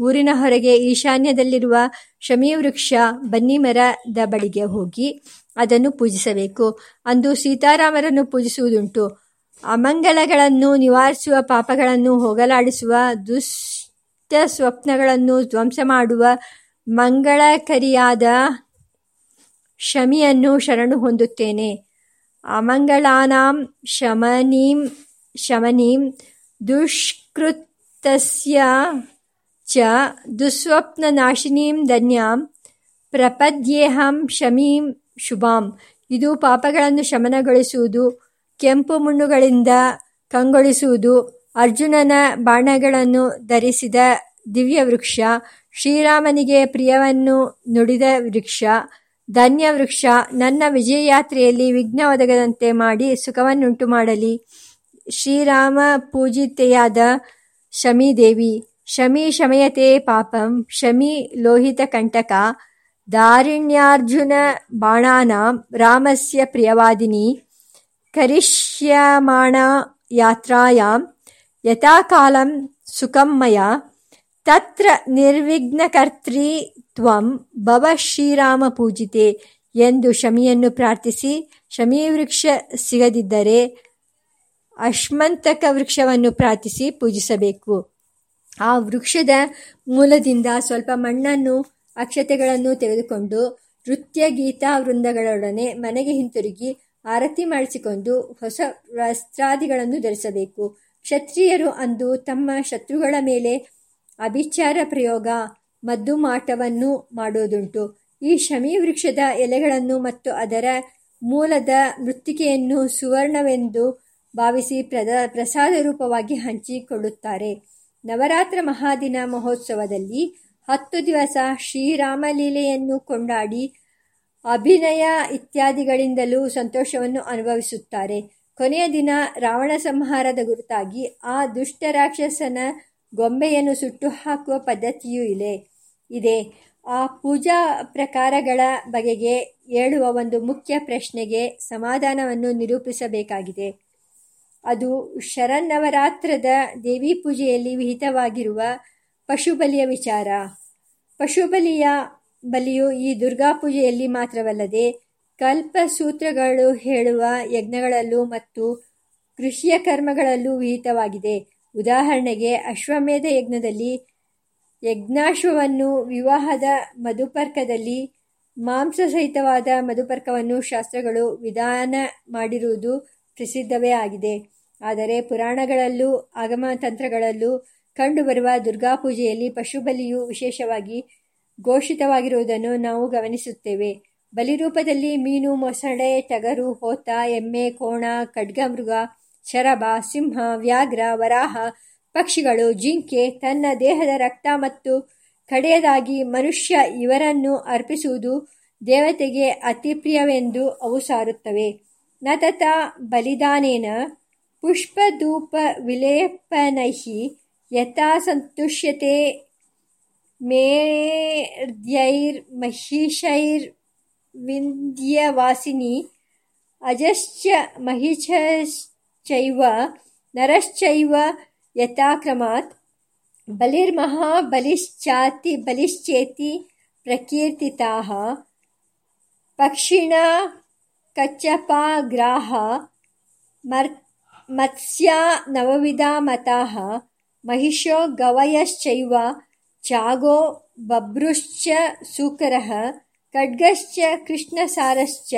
ಊರಿನ ಹೊರಗೆ ಈಶಾನ್ಯದಲ್ಲಿರುವ ಶಮೀವೃಕ್ಷ ಬನ್ನಿಮರದ ಬಳಿಗೆ ಹೋಗಿ ಅದನ್ನು ಪೂಜಿಸಬೇಕು. ಅಂದು ಸೀತಾರಾಮರನ್ನು ಪೂಜಿಸುವುದುಂಟು. ಅಮಂಗಳಗಳನ್ನು ನಿವಾರಿಸುವ ಪಾಪಗಳನ್ನು ಹೋಗಲಾಡಿಸುವ, ದುಷ್ಟ ಸ್ವಪ್ನಗಳನ್ನು ಧ್ವಂಸ ಮಾಡುವ, ಮಂಗಳಕರಿಯಾದ ಶಮಿಯನ್ನು ಶರಣು ಹೊಂದುತ್ತೇನೆ. ಅಮಂಗಳಾನಾಂ ಶಮನೀಂ ಶಮನೀಂ ದುಷ್ಕೃತಸ್ಯ ಚ ದುಸ್ವಪ್ನನಾಶಿನೀಂ ಧನ್ಯಾಂ ಪ್ರಪದ್ಯೇಹಂ ಶಮೀಂ ಶುಭಾಂ. ಇದು ಪಾಪಗಳನ್ನು ಶಮನಗೊಳಿಸುವುದು, ಕೆಂಪು ಮುಣ್ಣುಗಳಿಂದ ಕಂಗೊಳಿಸುವುದು, ಅರ್ಜುನನ ಬಾಣಗಳನ್ನು ಧರಿಸಿದ ದಿವ್ಯ ವೃಕ್ಷ, ಶ್ರೀರಾಮನಿಗೆ ಪ್ರಿಯವನ್ನು ನುಡಿದ ವೃಕ್ಷ, ಧನ್ಯ ವೃಕ್ಷ, ನನ್ನ ವಿಜಯಯಾತ್ರೆಯಲ್ಲಿ ವಿಘ್ನ ಒದಗದಂತೆ ಮಾಡಿ ಸುಖವನ್ನುಂಟು ಮಾಡಲಿ. ಶ್ರೀರಾಮ ಪೂಜಿತೆಯಾದ ಶಮೀದೇವಿ, ಶಮಿ ಶಮಯತೆ ಪಾಪಂ, ಶಮಿ ಲೋಹಿತ ಕಂಟಕ ದಾರಿಣ್ಯಾರ್ಜುನ ಬಾಣಾನ ರಾಮಸ್ಯ ಪ್ರಿಯವಾದಿನಿ ಕರಿಷ್ಯಮಾಣ ಯಥಾಕಾಲಂ ಸುಖಂ तत्र ತತ್ರ ನಿರ್ವಿಘ್ನಕರ್ತ್ರಿ ತ್ವಂ ಭವ ಶ್ರೀರಾಮ ಪೂಜಿತೆ ಎಂದು ಶಮಿಯನ್ನು ಪ್ರಾರ್ಥಿಸಿ ಶಮೀವೃಕ್ಷ ಸಿಗದಿದ್ದರೆ ಅಶ್ಮಂತಕ ವೃಕ್ಷವನ್ನು ಪ್ರಾರ್ಥಿಸಿ ಪೂಜಿಸಬೇಕು. ಆ ವೃಕ್ಷದ ಮೂಲದಿಂದ ಸ್ವಲ್ಪ ಮಣ್ಣನ್ನು ಅಕ್ಷತೆಗಳನ್ನು ತೆಗೆದುಕೊಂಡು ನೃತ್ಯ ಗೀತಾ ವೃಂದಗಳೊಡನೆ ಮನೆಗೆ ಹಿಂತಿರುಗಿ ಆರತಿ ಮಾಡಿಸಿಕೊಂಡು ಹೊಸ ವಸ್ತ್ರಾದಿಗಳನ್ನು ಧರಿಸಬೇಕು. ಕ್ಷತ್ರಿಯರು ಅಂದು ತಮ್ಮ ಶತ್ರುಗಳ ಮೇಲೆ ಅಭಿಚಾರ ಪ್ರಯೋಗ, ಮದ್ದು ಮಾಟವನ್ನು ಮಾಡುವುದುಂಟು. ಈ ಶಮಿ ವೃಕ್ಷದ ಎಲೆಗಳನ್ನು ಮತ್ತು ಅದರ ಮೂಲದ ಮೃತ್ತಿಕೆಯನ್ನು ಸುವರ್ಣವೆಂದು ಭಾವಿಸಿ ಪ್ರದ ಪ್ರಸಾದ ರೂಪವಾಗಿ ಹಂಚಿಕೊಳ್ಳುತ್ತಾರೆ. ನವರಾತ್ರ ಮಹಾದಿನ ಮಹೋತ್ಸವದಲ್ಲಿ ಹತ್ತು ದಿವಸ ಶ್ರೀರಾಮಲೀಲೆಯನ್ನು ಕೊಂಡಾಡಿ ಅಭಿನಯ ಇತ್ಯಾದಿಗಳಿಂದಲೂ ಸಂತೋಷವನ್ನು ಅನುಭವಿಸುತ್ತಾರೆ. ಕೊನೆಯ ದಿನ ರಾವಣ ಸಂಹಾರದ ಗುರುತಾಗಿ ಆ ದುಷ್ಟ ರಾಕ್ಷಸನ ಗೊಂಬೆಯನ್ನು ಸುಟ್ಟು ಹಾಕುವ ಪದ್ಧತಿಯೂ ಇದೆ. ಇದೆ. ಆ ಪೂಜಾ ಪ್ರಕಾರಗಳ ಬಗೆಗೆ ಹೇಳುವ ಒಂದು ಮುಖ್ಯ ಪ್ರಶ್ನೆಗೆ ಸಮಾಧಾನವನ್ನು ನಿರೂಪಿಸಬೇಕಾಗಿದೆ. ಅದು ಶರನ್ನವರಾತ್ರದ ದೇವಿ ಪೂಜೆಯಲ್ಲಿ ವಿಹಿತವಾಗಿರುವ ಪಶುಬಲಿಯ ವಿಚಾರ. ಪಶುಬಲಿಯ ಬಲಿಯು ಈ ದುರ್ಗಾಪೂಜೆಯಲ್ಲಿ ಮಾತ್ರವಲ್ಲದೆ ಕಲ್ಪಸೂತ್ರಗಳು ಹೇಳುವ ಯಜ್ಞಗಳಲ್ಲೂ ಮತ್ತು ಕೃಷಿಯ ಕರ್ಮಗಳಲ್ಲೂ ವಿಹಿತವಾಗಿದೆ. ಉದಾಹರಣೆಗೆ ಅಶ್ವಮೇಧ ಯಜ್ಞದಲ್ಲಿ ಯಜ್ಞಾಶ್ವವನ್ನು ವಿವಾಹದ ಮಧುಪರ್ಕದಲ್ಲಿ ಮಾಂಸ ಸಹಿತವಾದ ಮಧುಪರ್ಕವನ್ನು ಶಾಸ್ತ್ರಗಳು ವಿಧಾನ ಮಾಡಿರುವುದು ಪ್ರಸಿದ್ಧವೇ ಆಗಿದೆ. ಆದರೆ ಪುರಾಣಗಳಲ್ಲೂ ಆಗಮತಂತ್ರಗಳಲ್ಲೂ ಕಂಡುಬರುವ ದುರ್ಗಾಪೂಜೆಯಲ್ಲಿ ಪಶುಬಲಿಯು ವಿಶೇಷವಾಗಿ ಘೋಷಿತವಾಗಿರುವುದನ್ನು ನಾವು ಗಮನಿಸುತ್ತೇವೆ. ಬಲಿರೂಪದಲ್ಲಿ ಮೀನು, ಮೊಸಳೆ, ಟಗರು, ಹೋತ, ಎಮ್ಮೆ, ಕೋಣ, ಖಡ್ಗಮೃಗ, ಶರಭ, ಸಿಂಹ, ವ್ಯಾಘ್ರ, ವರಾಹ, ಪಕ್ಷಿಗಳು, ಜಿಂಕೆ, ತನ್ನ ದೇಹದ ರಕ್ತ ಮತ್ತು ಕಡೆಯದಾಗಿ ಮನುಷ್ಯ ಇವರನ್ನು ಅರ್ಪಿಸುವುದು ದೇವತೆಗೆ ಅತಿ ಪ್ರಿಯವೆಂದು ಅವು ಸಾರುತ್ತವೆ. ನತತ ಬಲಿದಾನೇನ ಪುಷ್ಪಧೂಪ ವಿಲೇಪನೈ यथा सन्तुष्यते मेर्ध्यैर्महिषैर्विन्द्यवासिनी अजश्च महिषश्चैव नरश्चैव यथाक्रमात् बलिर्महाबलिश्चाति बलिश्चेति प्रकीर्तिताः पक्षिणा कच्छपाग्राः मर् मत्स्या नवविधा मताः ಮಹಿಷೋ ಗವಯಶ್ಚವ ಚಾಗೋ बभ्रुश्च ಸೂಕರ ಖಡ್ಗಶ್ಚ ಕೃಷ್ಣಸಾರಶ್ಚ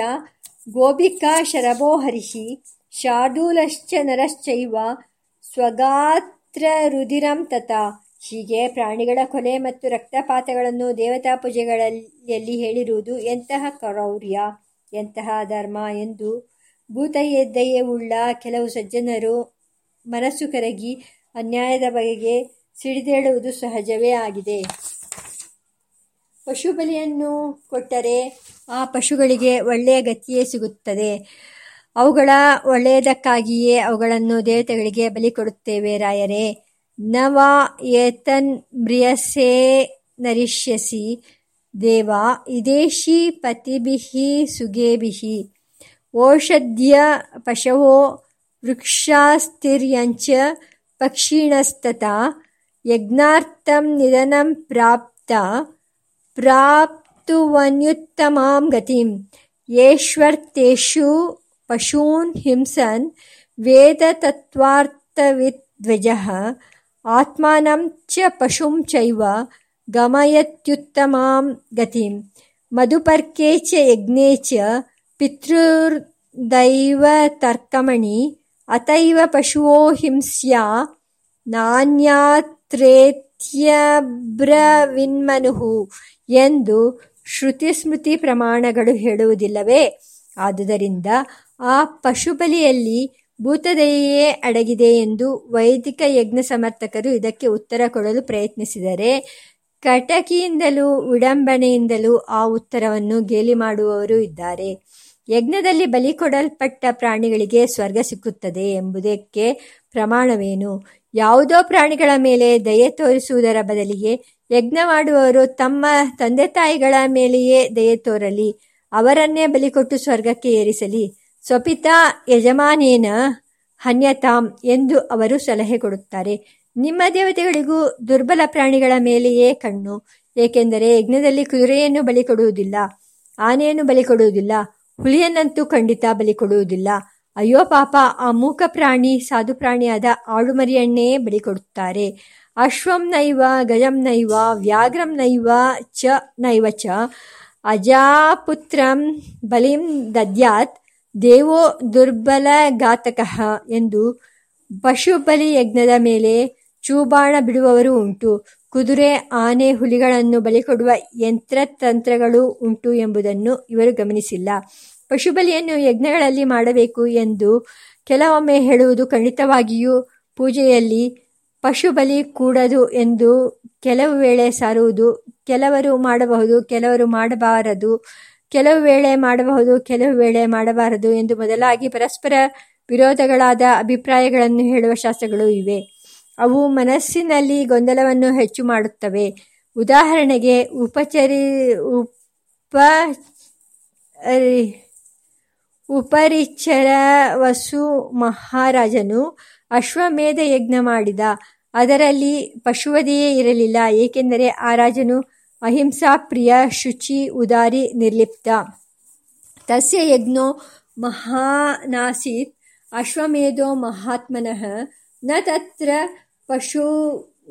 ಗೋಬಿಕಾ शरभो हरिः ಶಾರ್ದೂಲಶ್ಚ ಸ್ವಗಾತ್ರ ರುಧಿರಂ ತಥಾ. ಹೀಗೆ ಪ್ರಾಣಿಗಳ ಕೊಲೆ ಮತ್ತು ರಕ್ತಪಾತಗಳನ್ನು ದೇವತಾ ಪೂಜೆಗಳಲ್ಲಿ ಹೇಳಿರುವುದು ಎಂತಹ ಕ್ರೌರ್ಯ, ಎಂತಹ ಧರ್ಮ ಎಂದು ಭೂತಯದ್ದೆಯೇ ಉಳ್ಳ ಕೆಲವು ಸಜ್ಜನರು ಮನಸ್ಸು ಕರಗಿ ಅನ್ಯಾಯದ ಬಗೆಗೆ ಸಿಡಿದೇಳುವುದು ಸಹಜವೇ ಆಗಿದೆ. ಪಶು ಬಲಿಯನ್ನು ಕೊಟ್ಟರೆ ಆ ಪಶುಗಳಿಗೆ ಒಳ್ಳೆಯ ಗತಿಯೇ ಸಿಗುತ್ತದೆ. ಅವುಗಳ ಒಳ್ಳೆಯದಕ್ಕಾಗಿಯೇ ಅವುಗಳನ್ನು ದೇವತೆಗಳಿಗೆ ಬಲಿ ಕೊಡುತ್ತೇವೆ ರಾಯರೇ. ನವ ಏತನ್ ಮ್ರಿಯಸೇ ನರಿಷ್ಯಸಿ. ದೇವ, ಇದೇಶಿ ಪತಿಭಿಹಿ ಸುಗೇಭಿಹಿ. ಓಷಧ್ಯ ಪಶವೋ ವೃಕ್ಷಾಸ್ತಿರ್ಯಂಚ ಪಕ್ಷಿಣಸ್ತತಾ ಯಜ್ಞಾರ್ಥಂ ನಿಧನಂ ಪ್ರಾಪ್ತ ಪ್ರಾಪ್ತುವನ್ಯುತ್ತಮಾಂ ಗತಿಂ. ಯೇಷ್ವರ್ತೇಷು ಪಶೂನ್ ಹಿಂಸನ್ ವೇದತತ್ವಾರ್ಥವಿದ್ವಿಜಃ ಆತ್ಮಾನಂ ಚ ಪಶುಂ ಚೈವ ಗಮಯತ್ಯುತ್ತಮಾಂ ಗತಿಂ. ಮಧುಪರ್ಕೆ ಚ ಯಜ್ಞೆ ಚ ಅತೈವ ಪಶುವೋ ಹಿಂಸ್ಯಾ ನಾನ್ಯಾತ್ರೇತ್ಯಬ್ರವಿನ್ಮನುಹು ಎಂದು ಶ್ರುತಿಸ್ಮೃತಿ ಪ್ರಮಾಣಗಳು ಹೇಳುವುದಿಲ್ಲವೇ? ಆದುದರಿಂದ ಆ ಪಶುಬಲಿಯಲ್ಲಿ ಭೂತದೆಯೇ ಅಡಗಿದೆ ಎಂದು ವೈದಿಕ ಯಜ್ಞ ಸಮರ್ಥಕರು ಇದಕ್ಕೆ ಉತ್ತರ ಕೊಡಲು ಪ್ರಯತ್ನಿಸಿದರೆ ಕಟಕಿಯಿಂದಲೂ ವಿಡಂಬನೆಯಿಂದಲೂ ಆ ಉತ್ತರವನ್ನು ಗೇಲಿ ಮಾಡುವವರು ಇದ್ದಾರೆ. ಯಜ್ಞದಲ್ಲಿ ಬಲಿ ಕೊಡಲ್ಪಟ್ಟ ಪ್ರಾಣಿಗಳಿಗೆ ಸ್ವರ್ಗ ಸಿಕ್ಕುತ್ತದೆ ಎಂಬುದಕ್ಕೆ ಪ್ರಮಾಣವೇನು? ಯಾವುದೋ ಪ್ರಾಣಿಗಳ ಮೇಲೆ ದಯೆ ತೋರಿಸುವುದರ ಬದಲಿಗೆ ಯಜ್ಞ ಮಾಡುವವರು ತಮ್ಮ ತಂದೆ ತಾಯಿಗಳ ಮೇಲೆಯೇ ದಯೆ ತೋರಲಿ, ಅವರನ್ನೇ ಬಲಿಕೊಟ್ಟು ಸ್ವರ್ಗಕ್ಕೆ ಏರಿಸಲಿ. ಸ್ವಪಿತಾ ಯಜಮಾನೇನ ಹನ್ಯತಾಂ ಎಂದು ಅವರು ಸಲಹೆ ಕೊಡುತ್ತಾರೆ. ನಿಮ್ಮ ದೇವತೆಗಳಿಗೂ ದುರ್ಬಲ ಪ್ರಾಣಿಗಳ ಮೇಲೆಯೇ ಕಣ್ಣು, ಏಕೆಂದರೆ ಯಜ್ಞದಲ್ಲಿ ಕುದುರೆಯನ್ನು ಬಲಿ ಕೊಡುವುದಿಲ್ಲ, ಆನೆಯನ್ನು ಬಲಿ ಕೊಡುವುದಿಲ್ಲ. ಹುಲಿಯನ್ನಂತೂ ಖಂಡಿತ ಬಲಿ ಕೊಡುವುದಿಲ್ಲ. ಅಯ್ಯೋ ಪಾಪ, ಆ ಮೂಕ ಪ್ರಾಣಿ, ಸಾಧು ಪ್ರಾಣಿಯಾದ ಆಡುಮರಿಯನ್ನೇ ಬಲಿ ಕೊಡುತ್ತಾರೆ. ಅಶ್ವಂ ನೈವ, ಗಜಂ ನೈವ, ವ್ಯಾಘ್ರಂ ನೈವ ಚ ನೈವ ಚ. ಅಜಾಪುತ್ರಂ ಬಲಿಂ ದದ್ಯಾತ್ ದೇವೋ ದುರ್ಬಲ ಘಾತಕಃ ಎಂದು ಪಶುಬಲಿ ಯಜ್ಞದ ಮೇಲೆ ಚೂಬಾಣ ಬಿಡುವವರು ಉಂಟು. ಕುದುರೆ, ಆನೆ, ಹುಲಿಗಳನ್ನು ಬಲಿಕೊಡುವ ಯಂತ್ರತಂತ್ರಗಳು ಉಂಟು ಎಂಬುದನ್ನು ಇವರು ಗಮನಿಸಿಲ್ಲ. ಪಶುಬಲಿಯನ್ನು ಯಜ್ಞಗಳಲ್ಲಿ ಮಾಡಬೇಕು ಎಂದು ಕೆಲವೊಮ್ಮೆ ಹೇಳುವುದು ಖಂಡಿತವಾಗಿಯೂ ಪೂಜೆಯಲ್ಲಿ ಪಶುಬಲಿ ಕೂಡದು ಎಂದು ಕೆಲವು ವೇಳೆ ಸಾರುವುದು, ಕೆಲವರು ಮಾಡಬಹುದು, ಕೆಲವರು ಮಾಡಬಾರದು, ಕೆಲವು ವೇಳೆ ಮಾಡಬಹುದು, ಕೆಲವು ವೇಳೆ ಮಾಡಬಾರದು ಎಂದು ಮೊದಲಾಗಿ ಪರಸ್ಪರ ವಿರೋಧಗಳಾದ ಅಭಿಪ್ರಾಯಗಳನ್ನು ಹೇಳುವ ಶಾಸ್ತ್ರಗಳು ಇವೆ. ಅವು ಮನಸ್ಸಿನಲ್ಲಿ ಗೊಂದಲವನ್ನು ಹೆಚ್ಚು ಮಾಡುತ್ತವೆ. ಉದಾಹರಣೆಗೆ ಉಪಚರಿ, ಉಪ ಉಪರಿಚರ ವಸು ಮಹಾರಾಜನು ಅಶ್ವಮೇಧ ಯಜ್ಞ ಮಾಡಿದ. ಅದರಲ್ಲಿ ಪಶುವದೆಯೇ ಇರಲಿಲ್ಲ, ಏಕೆಂದರೆ ಆ ರಾಜನು ಅಹಿಂಸಾ ಪ್ರಿಯ ಶುಚಿ, ಉದಾರಿ, ನಿರ್ಲಿಪ್ತ. ತಸ್ಯ ಯಜ್ಞೋ ಮಹಾನಾಸೀತ್, ಅಶ್ವಮೇಧೋ ಮಹಾತ್ಮನಃ, ನ ತತ್ರ ಪಶುಗಾತೋ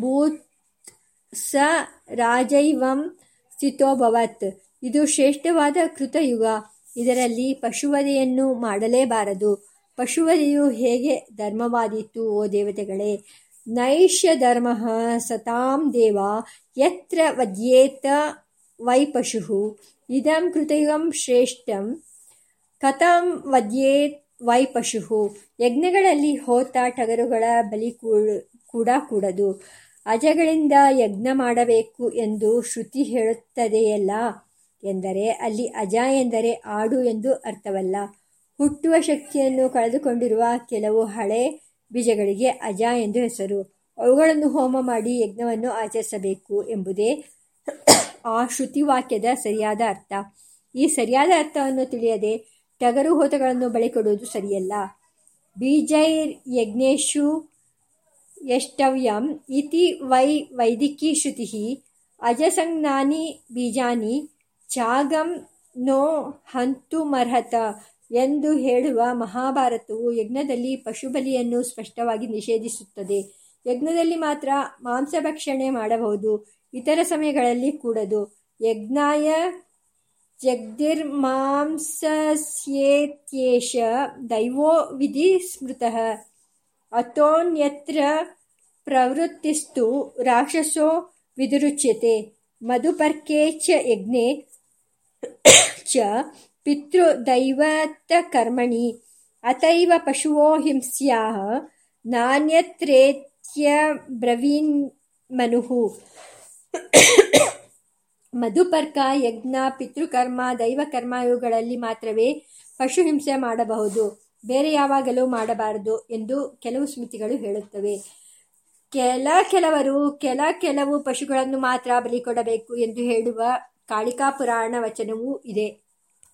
ಭೂತ್ ಸ ರಾಜೈವಂ ಸ್ಥಿತೋಭವತ್ ಇದು ಶ್ರೇಷ್ಠವಾದ ಕೃತಯುಗ. ಇದರಲ್ಲಿ ಪಶುವಧೆಯನ್ನು ಮಾಡಲೇಬಾರದು. ಪಶುವಧೆಯು ಹೇಗೆ ಧರ್ಮವಾದೀತು, ಓ ದೇವತೆಗಳೇ? ನೈಷ್ಯ ಧರ್ಮ ಸತಾಂ ದೇವ ಯತ್ರ ವದ್ಯೇತ ವೈ ಪಶು. ಇದಂ ಕೃತಯುಗಂ ಶ್ರೇಷ್ಠಂ ಕಥಂ ವದ್ಯೇತ್ ವೈ ಪಶು. ಯಜ್ಞಗಳಲ್ಲಿ ಹೋತ ಟಗರುಗಳ ಬಲಿ ಕೂಡ ಕೂಡದು. ಅಜಗಳಿಂದ ಯಜ್ಞ ಮಾಡಬೇಕು ಎಂದು ಶ್ರುತಿ ಹೇಳುತ್ತದೆಯಲ್ಲ? ಎಂದರೆ ಅಲ್ಲಿ ಅಜ ಎಂದರೆ ಆಡು ಎಂದು ಅರ್ಥವಲ್ಲ. ಹುಟ್ಟುವ ಶಕ್ತಿಯನ್ನು ಕಳೆದುಕೊಂಡಿರುವ ಕೆಲವು ಹಳೆ ಬೀಜಗಳಿಗೆ ಅಜ ಎಂದು ಹೆಸರು. ಅವುಗಳನ್ನು ಹೋಮ ಮಾಡಿ ಯಜ್ಞವನ್ನು ಆಚರಿಸಬೇಕು ಎಂಬುದೇ ಆ ಶ್ರುತಿವಾಕ್ಯದ ಸರಿಯಾದ ಅರ್ಥ. ಈ ಸರಿಯಾದ ಅರ್ಥವನ್ನು ತಿಳಿಯದೆ ಟಗರು ಹೋತಗಳನ್ನು ಬಳಿಕೊಡುವುದು ಸರಿಯಲ್ಲ. ಬೀಜೈರ್ ಯಜ್ಞೇಶು ಯಷ್ಟವ್ಯಂ ಇತಿ ವೈ ವೈದಿಕಿ ಶ್ರುತಿ. ಅಜಸಂಜ್ಞಾನಿ ಬೀಜಾನಿ ಚಾಗಂ ನೋ ಹಂತುಮರ್ಹತ ಎಂದು ಹೇಳುವ ಮಹಾಭಾರತವು ಯಜ್ಞದಲ್ಲಿ ಪಶುಬಲಿಯನ್ನು ಸ್ಪಷ್ಟವಾಗಿ ನಿಷೇಧಿಸುತ್ತದೆ. ಯಜ್ಞದಲ್ಲಿ ಮಾತ್ರ ಮಾಂಸಭಕ್ಷಣೆ ಮಾಡಬಹುದು, ಇತರ ಸಮಯಗಳಲ್ಲಿ ಕೂಡದು. ಯಜ್ಞಾಯ ಜಗ್ದಿರ್ಮಾಂಸಸ್ಯೇತ್ಯೇಷ ದೈವೋ ವಿಧಿ ಸ್ಮೃತಃ. ಅತೋನ್ಯತ್ರ ಪ್ರವೃತ್ತಿಸ್ತು ರಾಕ್ಷಸೋ ವಿದುರುಚ್ಯತೆ. ಮಧುಪರ್ಕೇಚ ಯಜ್ಞೆ ಚ ಪಿತೃದೈವತಕರ್ಮಣಿ ಅತೈವ ಪಶುವೋ ಹಿಂಸ್ಯಾಃ ನಾನ್ಯತ್ರೇತ್ಯಬ್ರವೀನ್ಮನುಃ ಮಧುಪರ್ಕ ಯಜ್ಞ ಪಿತೃಕರ್ಮ ದೈವಕರ್ಮ ಇವುಗಳಲ್ಲಿ ಮಾತ್ರವೇ ಪಶು ಹಿಂಸೆ ಮಾಡಬಹುದು. ಬೇರೆ ಯಾವಾಗಲೂ ಮಾಡಬಾರದು ಎಂದು ಕೆಲವು ಸ್ಮೃತಿಗಳು ಹೇಳುತ್ತವೆ. ಕೆಲ ಕೆಲವರು, ಕೆಲ ಕೆಲವು ಪಶುಗಳನ್ನು ಮಾತ್ರ ಬಲಿ ಕೊಡಬೇಕು ಎಂದು ಹೇಳುವ ಕಾಳಿಕಾ ಪುರಾಣ ವಚನವೂ ಇದೆ.